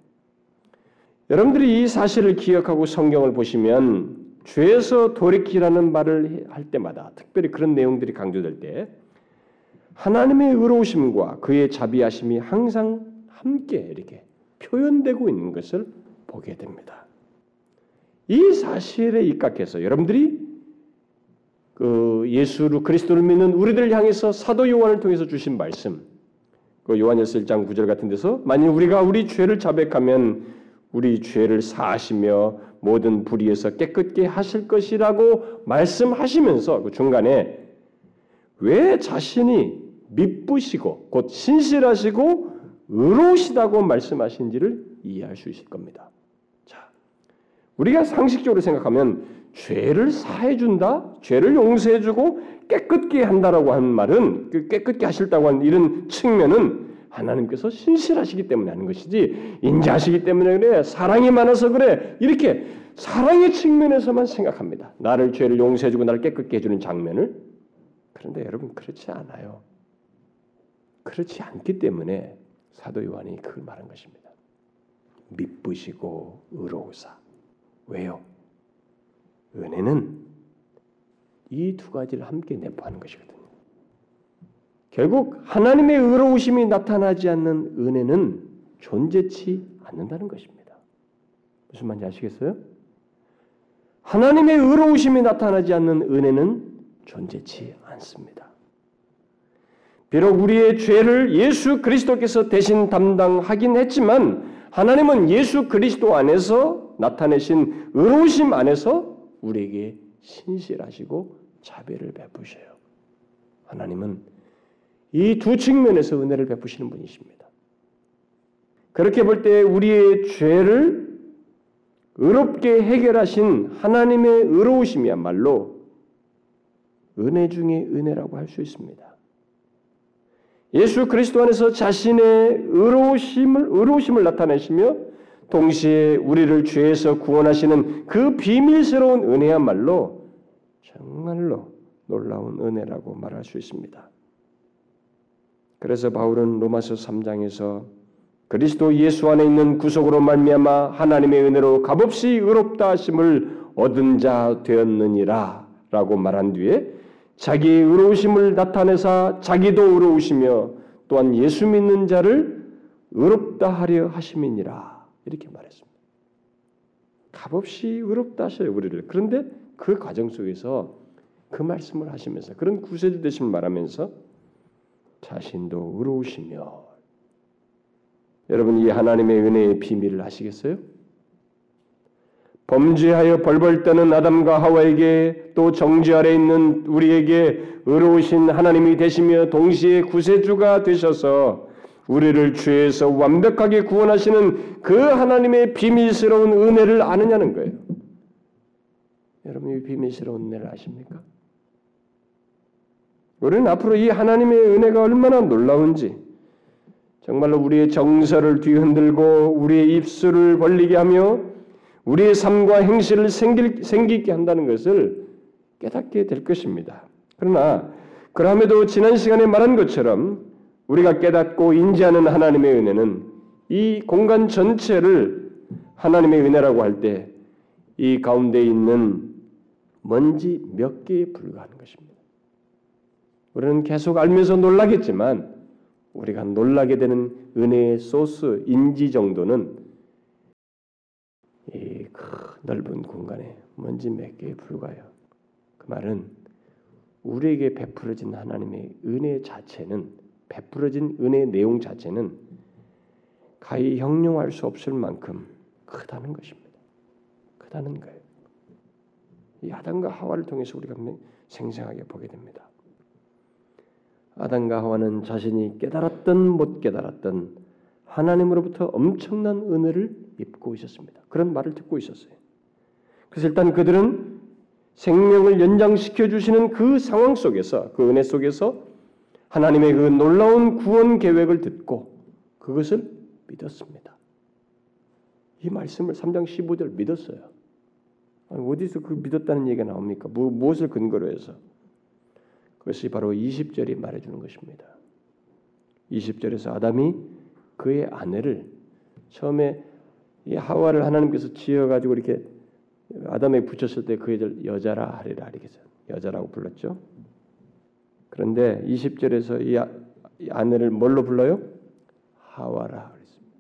여러분들이 이 사실을 기억하고 성경을 보시면 죄에서 돌이키라는 말을 할 때마다 특별히 그런 내용들이 강조될 때 하나님의 의로우심과 그의 자비하심이 항상 함께 이렇게 표현되고 있는 것을 보게 됩니다. 이 사실에 입각해서 여러분들이 그 예수를 그리스도를 믿는 우리들 향해서 사도 요한을 통해서 주신 말씀, 그 요한일서 1장 9절 같은 데서 만일 우리가 우리 죄를 자백하면 우리 죄를 사하시며 모든 불의에서 깨끗게 하실 것이라고 말씀하시면서 그 중간에 왜 자신이 미쁘시고 곧 신실하시고 의로우시다고 말씀하신지를 이해할 수 있을 겁니다. 자, 우리가 상식적으로 생각하면 죄를 사해 준다, 죄를 용서해 주고 깨끗게 한다라고 하는 말은 그 깨끗게 하실다고 하는 이런 측면은 하나님께서 신실하시기 때문에 하는 것이지 인자하시기 때문에 그래 사랑이 많아서 그래 이렇게 사랑의 측면에서만 생각합니다. 나를 죄를 용서해주고 나를 깨끗게 해주는 장면을 그런데 여러분 그렇지 않아요. 그렇지 않기 때문에 사도 요한이 그걸 말한 것입니다. 미쁘시고 의로우사 왜요? 은혜는 이 두 가지를 함께 내포하는 것이거든요. 결국 하나님의 의로우심이 나타나지 않는 은혜는 존재치 않는다는 것입니다. 무슨 말인지 아시겠어요? 하나님의 의로우심이 나타나지 않는 은혜는 존재치 않습니다. 비록 우리의 죄를 예수 그리스도께서 대신 담당하긴 했지만 하나님은 예수 그리스도 안에서 나타내신 의로우심 안에서 우리에게 신실하시고 자비를 베푸셔요. 하나님은 이 두 측면에서 은혜를 베푸시는 분이십니다. 그렇게 볼 때 우리의 죄를 의롭게 해결하신 하나님의 의로우심이야말로 은혜 중의 은혜라고 할 수 있습니다. 예수 그리스도 안에서 자신의 의로우심을 의로우심을 나타내시며 동시에 우리를 죄에서 구원하시는 그 비밀스러운 은혜야말로 정말로 놀라운 은혜라고 말할 수 있습니다. 그래서 바울은 로마서 3장에서 그리스도 예수 안에 있는 구속으로 말미암아 하나님의 은혜로 값없이 의롭다 하심을 얻은 자 되었느니라라고 말한 뒤에 자기의 의로우심을 나타내사 자기도 의로우시며 또한 예수 믿는 자를 의롭다 하려 하심이니라 이렇게 말했습니다. 값없이 의롭다 하셔요 우리를. 그런데 그 과정 속에서 그 말씀을 하시면서 그런 구세주 되심을 말하면서 자신도 의로우시며 여러분 이 하나님의 은혜의 비밀을 아시겠어요? 범죄하여 벌벌 떠는 아담과 하와에게 또 정죄 아래 있는 우리에게 의로우신 하나님이 되시며 동시에 구세주가 되셔서 우리를 죄에서 완벽하게 구원하시는 그 하나님의 비밀스러운 은혜를 아느냐는 거예요. 여러분 이 비밀스러운 은혜를 아십니까? 우리는 앞으로 이 하나님의 은혜가 얼마나 놀라운지 정말로 우리의 정서를 뒤흔들고 우리의 입술을 벌리게 하며 우리의 삶과 행실을 생길, 생기게 한다는 것을 깨닫게 될 것입니다. 그러나 그럼에도 지난 시간에 말한 것처럼 우리가 깨닫고 인지하는 하나님의 은혜는 이 공간 전체를 하나님의 은혜라고 할 때 이 가운데 있는 먼지 몇 개에 불과한 것입니다. 우리는 계속 알면서 놀라겠지만 우리가 놀라게 되는 은혜의 소스 인지 정도는 이그 넓은 공간에 먼지 몇 개에 불과해요. 그 말은 우리에게 베풀어진 하나님의 은혜 자체는 베풀어진 은혜의 내용 자체는 가히 형용할 수 없을 만큼 크다는 것입니다. 크다는 거예요. 이 아담과 하와를 통해서 우리가 생생하게 보게 됩니다. 아담과 하와는 자신이 깨달았던 못 깨달았던 하나님으로부터 엄청난 은혜를 입고 있었습니다. 그런 말을 듣고 있었어요. 그래서 일단 그들은 생명을 연장시켜 주시는 그 상황 속에서 그 은혜 속에서 하나님의 그 놀라운 구원 계획을 듣고 그것을 믿었습니다. 이 말씀을 3장 15절 믿었어요. 어디서 그 믿었다는 얘기가 나옵니까? 무, 무엇을 근거로 해서? 그것이 바로 20절이 말해주는 것입니다. 20절에서 아담이 그의 아내를 처음에 이 하와를 하나님께서 지어가지고 이렇게 아담에 붙였을 때 그애들 여자라 하리라 하리겠죠. 여자라고 불렀죠. 그런데 20절에서 이, 아, 이 아내를 뭘로 불러요? 하와라 그랬습니다.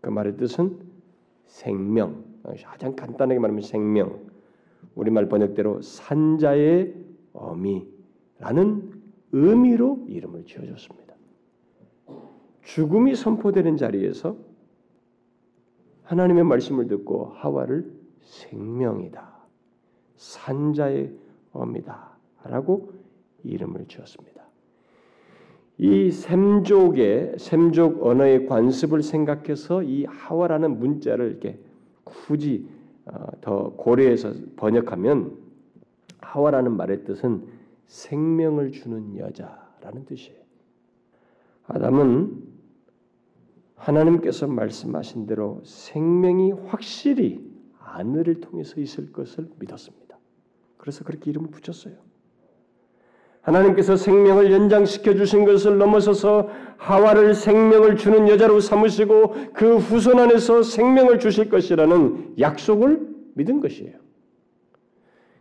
그 말의 뜻은 생명. 가장 간단하게 말하면 생명. 우리말 번역대로 산자의 어미라는 의미로 이름을 지어줬습니다. 죽음이 선포되는 자리에서 하나님의 말씀을 듣고 하와를 생명이다. 산자의 어미다라고 이름을 지었습니다. 이 샘족의 샘족 언어의 관습을 생각해서 이 하와라는 문자를 이렇게 굳이 어, 더 고려해서 번역하면 하와라는 말의 뜻은 생명을 주는 여자라는 뜻이에요. 아담은 하나님께서 말씀하신 대로 생명이 확실히 아내를 통해서 있을 것을 믿었습니다. 그래서 그렇게 이름을 붙였어요. 하나님께서 생명을 연장시켜 주신 것을 넘어서서 하와를 생명을 주는 여자로 삼으시고 그 후손 안에서 생명을 주실 것이라는 약속을 믿은 것이에요.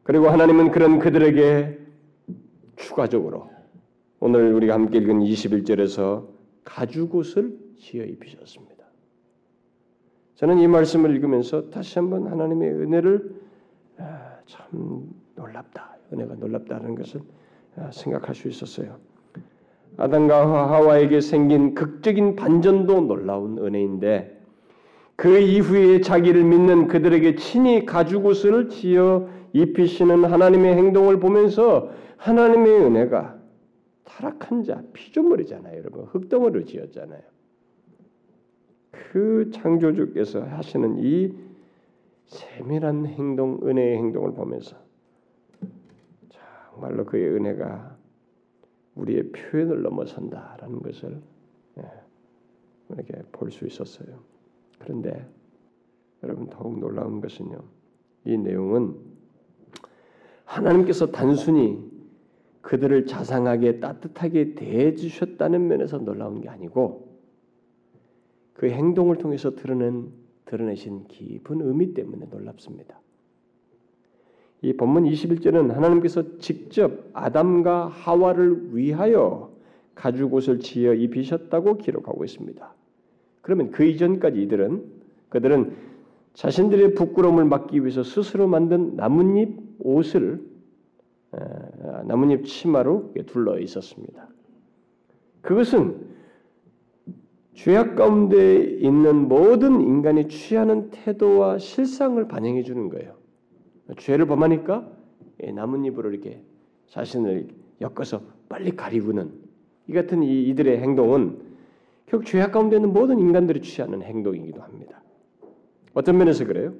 그리고 하나님은 그런 그들에게 추가적으로 오늘 우리가 함께 읽은 21절에서 가죽옷을 지어 입히셨습니다. 저는 이 말씀을 읽으면서 다시 한번 하나님의 은혜를 아, 참 놀랍다. 은혜가 놀랍다는 것을 아, 생각할 수 있었어요. 아담과 하와에게 생긴 극적인 반전도 놀라운 은혜인데 그 이후에 자기를 믿는 그들에게 친히 가죽옷을 지어 입히시는 하나님의 행동을 보면서 하나님의 은혜가 타락한 자 피조물이잖아요, 여러분. 흙덩어리로 지었잖아요. 그 창조주께서 하시는 이 세밀한 행동, 은혜의 행동을 보면서 정말로 그의 은혜가 우리의 표현을 넘어선다라는 것을 예, 이렇게 볼 수 있었어요. 그런데 여러분 더욱 놀라운 것은요. 이 내용은 하나님께서 단순히 그들을 자상하게 따뜻하게 대해 주셨다는 면에서 놀라운 게 아니고 그 행동을 통해서 드러낸 드러내신 깊은 의미 때문에 놀랍습니다. 이 본문 21절은 하나님께서 직접 아담과 하와를 위하여 가죽 옷을 지어 입히셨다고 기록하고 있습니다. 그러면 그 이전까지 이들은 그들은 자신들의 부끄러움을 막기 위해서 스스로 만든 나뭇잎 옷을 나뭇잎 치마로 둘러 있었습니다. 그것은 죄악 가운데 있는 모든 인간이 취하는 태도와 실상을 반영해 주는 거예요. 죄를 범하니까 나뭇잎으로 이렇게 자신을 엮어서 빨리 가리우는 이 같은 이들의 행동은 결국 죄악 가운데 있는 모든 인간들이 취하는 행동이기도 합니다. 어떤 면에서 그래요?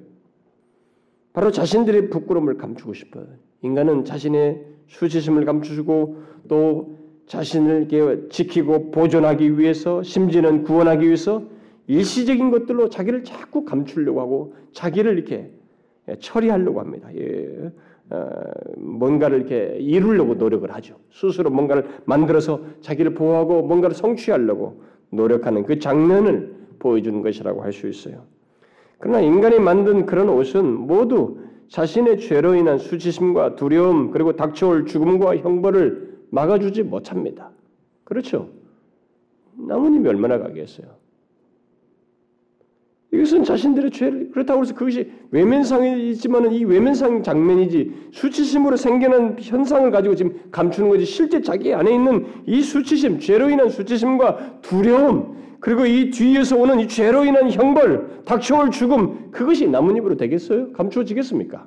바로 자신들의 부끄러움을 감추고 싶어요. 인간은 자신의 수치심을 감추고 또 자신을 지키고 보존하기 위해서 심지어는 구원하기 위해서 일시적인 것들로 자기를 자꾸 감추려고 하고 자기를 이렇게 처리하려고 합니다. 예. 어, 뭔가를 이렇게 이루려고 노력을 하죠. 스스로 뭔가를 만들어서 자기를 보호하고 뭔가를 성취하려고 노력하는 그 장면을 보여주는 것이라고 할 수 있어요. 그러나 인간이 만든 그런 옷은 모두 자신의 죄로 인한 수치심과 두려움 그리고 닥쳐올 죽음과 형벌을 막아주지 못합니다. 그렇죠? 나무님이 얼마나 가겠어요? 이것은 자신들의 죄를 그렇다고 해서 그것이 외면상이지만은 이 외면상 장면이지 수치심으로 생겨난 현상을 가지고 지금 감추는 거지 실제 자기 안에 있는 이 수치심, 죄로 인한 수치심과 두려움 그리고 이 뒤에서 오는 이 죄로 인한 형벌, 닥쳐올 죽음 그것이 나뭇잎으로 되겠어요? 감추어지겠습니까?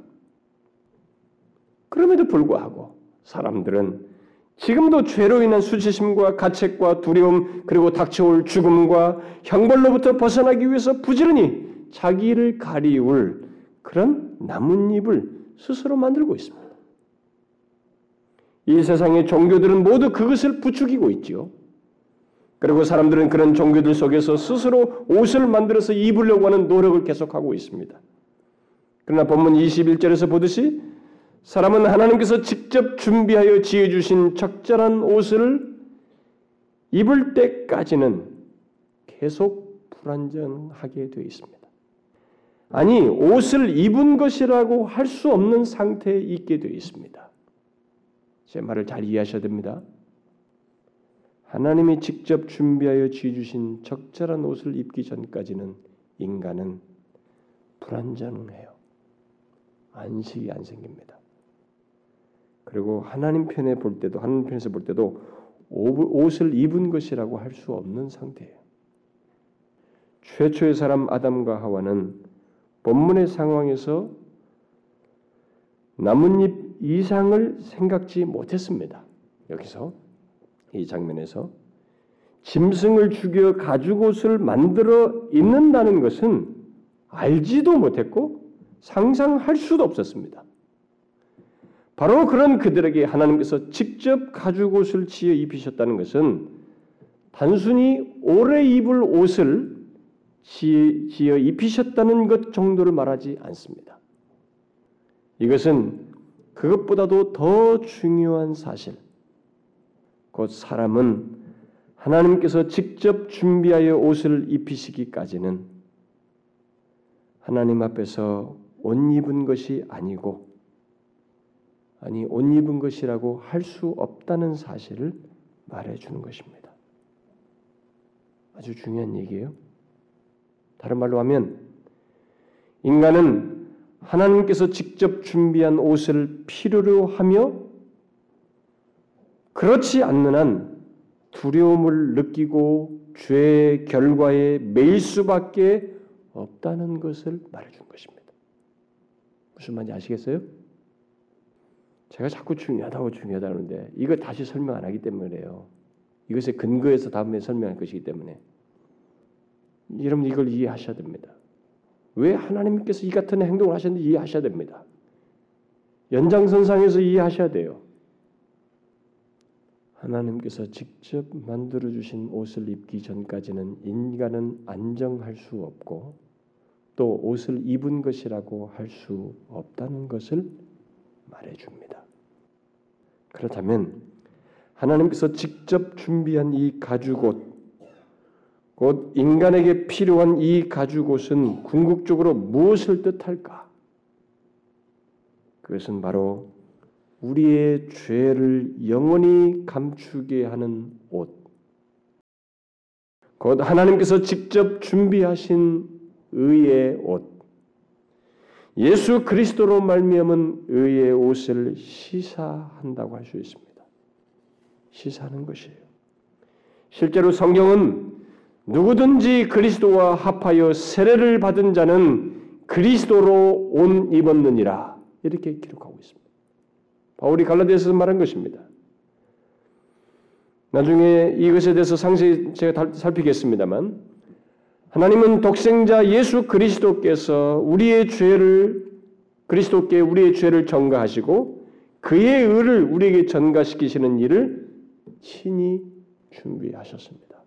그럼에도 불구하고 사람들은 지금도 죄로 인한 수치심과 가책과 두려움 그리고 닥쳐올 죽음과 형벌로부터 벗어나기 위해서 부지런히 자기를 가리울 그런 나뭇잎을 스스로 만들고 있습니다. 이 세상의 종교들은 모두 그것을 부추기고 있지요. 그리고 사람들은 그런 종교들 속에서 스스로 옷을 만들어서 입으려고 하는 노력을 계속하고 있습니다. 그러나 본문 21절에서 보듯이 사람은 하나님께서 직접 준비하여 지어 주신 적절한 옷을 입을 때까지는 계속 불안정하게 되어 있습니다. 아니 옷을 입은 것이라고 할 수 없는 상태에 있게 되어 있습니다. 제 말을 잘 이해하셔야 됩니다. 하나님이 직접 준비하여 지어 주신 적절한 옷을 입기 전까지는 인간은 불안정해요. 안식이 안 생깁니다. 그리고 하나님 편에 볼 때도 하나님 편에서 볼 때도 옷을 입은 것이라고 할 수 없는 상태예요. 최초의 사람 아담과 하와는 본문의 상황에서 나뭇잎 이상을 생각지 못했습니다. 여기서 이 장면에서 짐승을 죽여 가죽옷을 만들어 입는다는 것은 알지도 못했고 상상할 수도 없었습니다. 바로 그런 그들에게 하나님께서 직접 가죽 옷을 지어 입히셨다는 것은 단순히 오래 입을 옷을 지어 입히셨다는 것 정도를 말하지 않습니다. 이것은 그것보다도 더 중요한 사실. 곧 사람은 하나님께서 직접 준비하여 옷을 입히시기까지는 하나님 앞에서 옷 입은 것이 아니고 아니 옷 입은 것이라고 할 수 없다는 사실을 말해 주는 것입니다. 아주 중요한 얘기예요. 다른 말로 하면 인간은 하나님께서 직접 준비한 옷을 필요로 하며 그렇지 않는 한 두려움을 느끼고 죄의 결과에 매일 수밖에 없다는 것을 말해준 것입니다. 무슨 말인지 아시겠어요? 제가 자꾸 중요하다고 중요하다는데 이거 다시 설명 안 하기 때문에요. 이것의 근거에서 다음에 설명할 것이기 때문에 여러분 이걸 이해하셔야 됩니다. 왜 하나님께서 이 같은 행동을 하셨는지 이해하셔야 됩니다. 연장선상에서 이해하셔야 돼요. 하나님께서 직접 만들어 주신 옷을 입기 전까지는 인간은 안정할 수 없고 또 옷을 입은 것이라고 할 수 없다는 것을 말해 줍니다. 그렇다면 하나님께서 직접 준비한 이 가죽옷 곧 인간에게 필요한 이 가죽옷은 궁극적으로 무엇을 뜻할까? 그것은 바로 우리의 죄를 영원히 감추게 하는 옷. 곧 하나님께서 직접 준비하신 의의 옷. 예수 그리스도로 말미암은 의의 옷을 시사한다고 할 수 있습니다. 시사하는 것이에요. 실제로 성경은 누구든지 그리스도와 합하여 세례를 받은 자는 그리스도로 옷 입었느니라 이렇게 기록하고 있습니다. 바울이 갈라디아서 말한 것입니다. 나중에 이것에 대해서 상세히 제가 살피겠습니다만 하나님은 독생자 예수 그리스도께서 우리의 죄를 그리스도께 우리의 죄를 전가하시고 그의 의를 우리에게 전가시키시는 일을 친히 준비하셨습니다.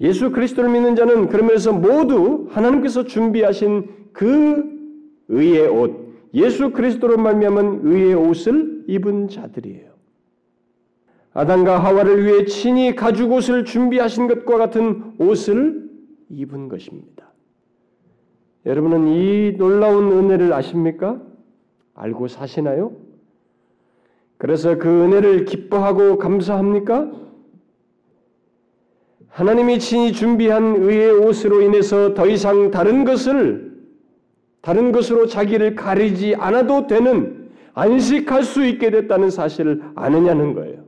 예수 그리스도를 믿는 자는 그러면서 모두 하나님께서 준비하신 그 의의 옷, 예수 그리스도로 말미암은 의의 옷을 입은 자들이에요. 아담과 하와를 위해 친히 가죽 옷을 준비하신 것과 같은 옷을 입은 것입니다. 여러분은 이 놀라운 은혜를 아십니까? 알고 사시나요? 그래서 그 은혜를 기뻐하고 감사합니까? 하나님이 친히 준비한 의의 옷으로 인해서 더 이상 다른 것을 다른 것으로 자기를 가리지 않아도 되는 안식할 수 있게 됐다는 사실을 아느냐는 거예요.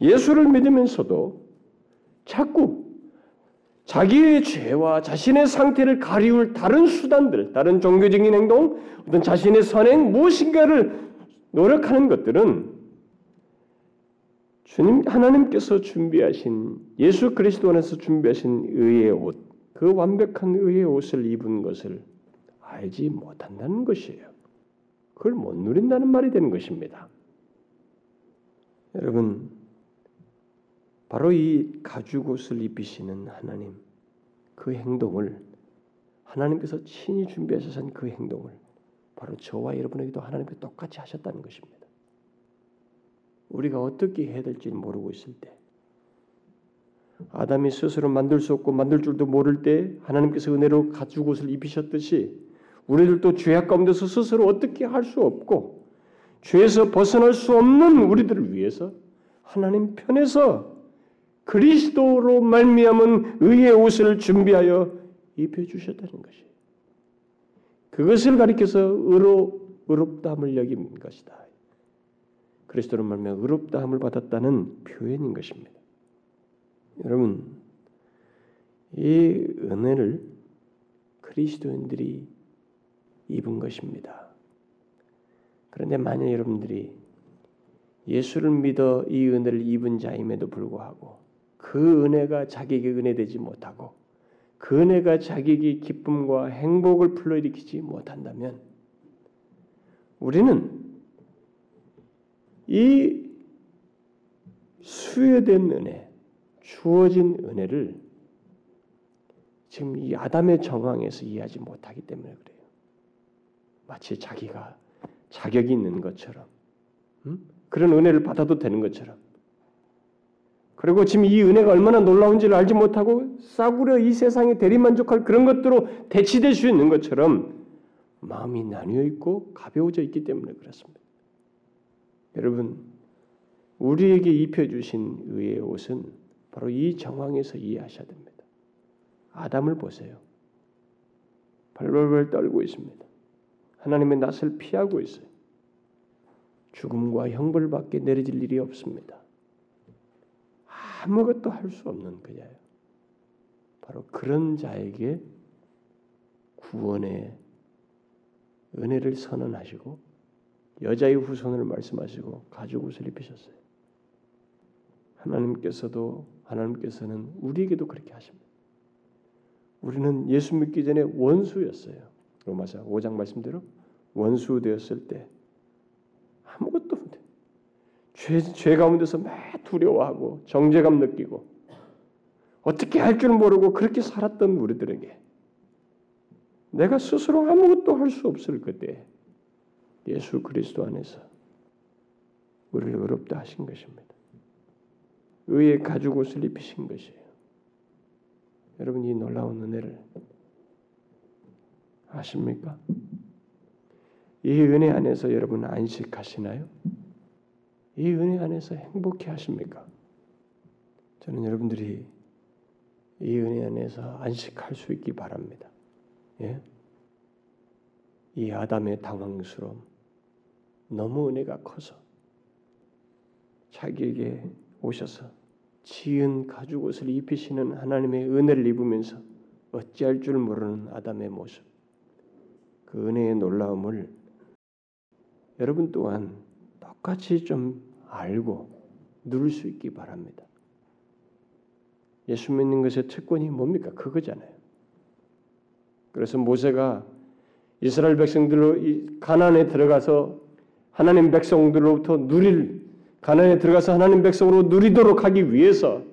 예수를 믿으면서도 자꾸 자기의 죄와 자신의 상태를 가리울 다른 수단들, 다른 종교적인 행동, 어떤 자신의 선행 무엇인가를 노력하는 것들은 주님 하나님께서 준비하신 예수 그리스도 안에서 준비하신 의의 옷, 그 완벽한 의의 옷을 입은 것을 알지 못한다는 것이에요. 그걸 못 누린다는 말이 되는 것입니다. 여러분, 바로 이 가죽 옷을 입히시는 하나님, 그 행동을 하나님께서 친히 준비하셔서 그 행동을 바로 저와 여러분에게도 하나님께서 똑같이 하셨다는 것입니다. 우리가 어떻게 해야 될지 모르고 있을 때 아담이 스스로 만들 수 없고 만들 줄도 모를 때 하나님께서 은혜로 가죽 옷을 입히셨듯이 우리들도 죄악 가운데서 스스로 어떻게 할 수 없고 죄에서 벗어날 수 없는 우리들을 위해서 하나님 편에서 그리스도로 말미암은 의의 옷을 준비하여 입혀 주셨다는 것이 그것을 가리켜서 의로 의롭다함을 여긴 것이다. 그리스도로 말며 의롭다함을 받았다는 표현인 것입니다. 여러분, 이 은혜를 그리스도인들이 입은 것입니다. 그런데 만약 여러분들이 예수를 믿어 이 은혜를 입은 자임에도 불구하고 그 은혜가 자기에게 은혜되지 못하고 그 은혜가 자기에게 기쁨과 행복을 불러일으키지 못한다면 우리는 이 수여된 은혜, 주어진 은혜를 지금 이 아담의 정황에서 이해하지 못하기 때문에 그래요. 마치 자기가 자격이 있는 것처럼 음? 그런 은혜를 받아도 되는 것처럼 그리고 지금 이 은혜가 얼마나 놀라운지를 알지 못하고 싸구려 이 세상에 대리만족할 그런 것들로 대치될 수 있는 것처럼 마음이 나뉘어 있고 가벼워져 있기 때문에 그렇습니다. 여러분, 우리에게 입혀주신 의의 옷은 바로 이 정황에서 이해하셔야 됩니다. 아담을 보세요. 발발발 떨고 있습니다. 하나님의 낯을 피하고 있어요. 죽음과 형벌밖에 내려질 일이 없습니다. 아무것도 할 수 없는 그자예요. 바로 그런 자에게 구원의 은혜를 선언하시고 여자의 후손을 말씀하시고 가죽 옷을 입히셨어요. 하나님께서도 하나님께서는 우리에게도 그렇게 하십니다. 우리는 예수 믿기 전에 원수였어요. 로마서 5장 말씀대로 원수 되었을 때 아무것도. 죄, 죄 가운데서 매 두려워하고 정죄감 느끼고 어떻게 할 줄 모르고 그렇게 살았던 우리들에게 내가 스스로 아무것도 할 수 없을 그때 예수 그리스도 안에서 우리를 의롭다 하신 것입니다. 의의 가죽 옷을 입히신 것이에요. 여러분 이 놀라운 은혜를 아십니까? 이 은혜 안에서 여러분 안식하시나요? 이 은혜 안에서 행복해 하십니까? 저는 여러분들이 이 은혜 안에서 안식할 수 있기 바랍니다. 예? 이 아담의 당황스러움 너무 은혜가 커서 자기에게 오셔서 지은 가죽 옷을 입히시는 하나님의 은혜를 입으면서 어찌할 줄 모르는 아담의 모습 그 은혜의 놀라움을 여러분 또한 똑같이 좀 알고 누릴 수 있기 바랍니다. 예수 믿는 것의 특권이 뭡니까? 그거잖아요. 그래서 모세가 이스라엘 백성들로 가난에 들어가서 하나님 백성들로부터 누릴 가난에 들어가서 하나님 백성으로 누리도록 하기 위해서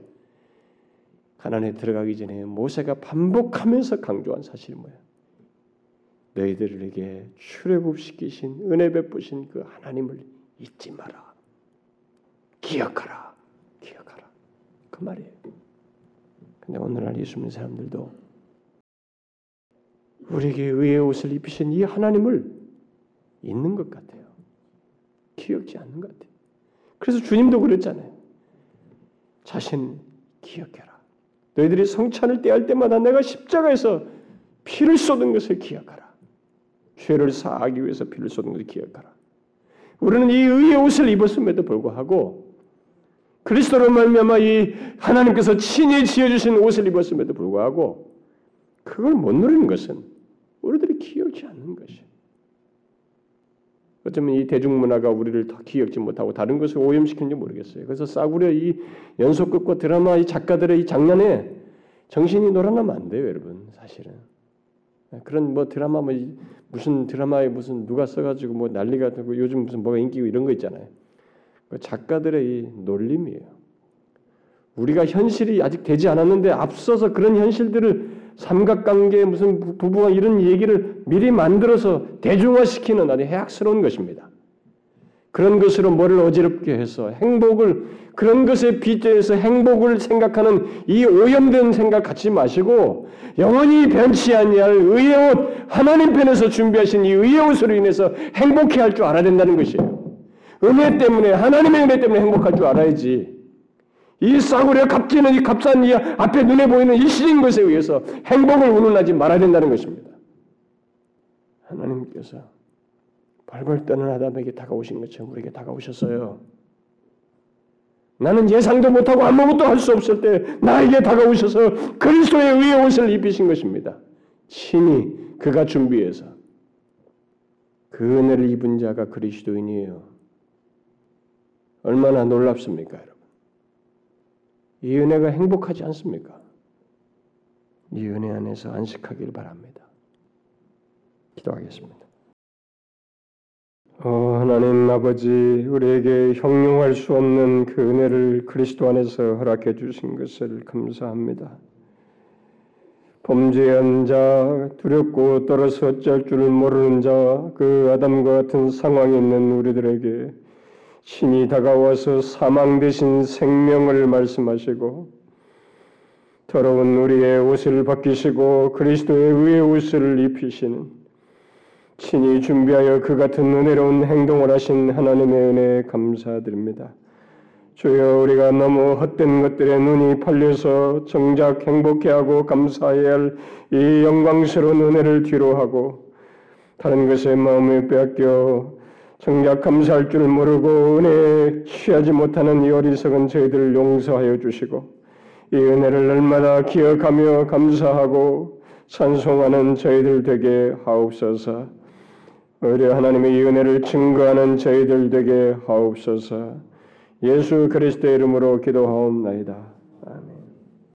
가난에 들어가기 전에 모세가 반복하면서 강조한 사실이 뭐야? 너희들에게 출애굽시키신 은혜 베푸신 그 하나님을 잊지 마라. 기억하라. 기억하라. 그 말이에요. 근데 오늘날 예수 믿는 사람들도 우리에게 의의 옷을 입히신 이 하나님을 잊는 것 같아요. 기억지 않는 것 같아요. 그래서 주님도 그랬잖아요. 자신 기억해라. 너희들이 성찬을 떼할 때마다 내가 십자가에서 피를 쏟은 것을 기억하라. 죄를 사하기 위해서 피를 쏟은 것을 기억하라. 우리는 이 의의 옷을 입었음에도 불구하고 그리스도로 말미암아 이 하나님께서 친히 지어 주신 옷을 입었음에도 불구하고 그걸 못 누리는 것은 우리들이 기억지 않는 것이. 어쩌면 이 대중문화가 우리를 더 기억지 못하고 다른 것을 오염시키는지 모르겠어요. 그래서 싸구려 이 연속극과 드라마 이 작가들의 이 장난에 정신이 놀아나면 안 돼요, 여러분. 사실은 그런 뭐 드라마 뭐 무슨 드라마에 무슨 누가 써가지고 뭐 난리가 되고 요즘 무슨 뭐가 인기고 이런 거 있잖아요. 그 작가들의 이 놀림이에요. 우리가 현실이 아직 되지 않았는데 앞서서 그런 현실들을 삼각관계 무슨 부부와 이런 얘기를 미리 만들어서 대중화시키는 아주 해악스러운 것입니다. 그런 것으로 뭐를 어지럽게 해서 행복을 그런 것에 빗대서 행복을 생각하는 이 오염된 생각 갖지 마시고 영원히 변치 아니할 의의 옷 하나님 편에서 준비하신 이 의의 옷으로 인해서 행복해 할 줄 알아야 된다는 것이에요. 은혜 때문에 하나님의 은혜 때문에 행복할 줄 알아야지. 이 싸구려 값지는 이 값싼 이 앞에 눈에 보이는 일시적인 것에 의해서 행복을 운운하지 말아야 된다는 것입니다. 하나님께서 발벌 떠는 아담에게 다가오신 것처럼 우리에게 다가오셨어요. 나는 예상도 못하고 아무것도 할 수 없을 때 나에게 다가오셔서 그리스도의 의의 옷을 입히신 것입니다. 친히 그가 준비해서 그 은혜를 입은 자가 그리스도인이에요. 얼마나 놀랍습니까, 여러분? 이 은혜가 행복하지 않습니까? 이 은혜 안에서 안식하기를 바랍니다. 기도하겠습니다. 어, 하나님 아버지, 우리에게 형용할 수 없는 그 은혜를 그리스도 안에서 허락해 주신 것을 감사합니다. 범죄한 자, 두렵고 떨어서 어쩔 줄 모르는 자, 그 아담과 같은 상황에 있는 우리들에게 신이 다가와서 사망 대신 생명을 말씀하시고 더러운 우리의 옷을 벗기시고 그리스도의 의의 옷을 입히시는 친히 준비하여 그 같은 은혜로운 행동을 하신 하나님의 은혜에 감사드립니다. 주여 우리가 너무 헛된 것들에 눈이 팔려서 정작 행복해하고 감사해야 할 이 영광스러운 은혜를 뒤로하고 다른 것에 마음을 빼앗겨 정작 감사할 줄 모르고 은혜에 취하지 못하는 이 어리석은 저희들을 용서하여 주시고 이 은혜를 날마다 기억하며 감사하고 찬송하는 저희들 되게 하옵소서. 의뢰 하나님의 이 은혜를 증거하는 저희들 되게 하옵소서. 예수 그리스도의 이름으로 기도하옵나이다.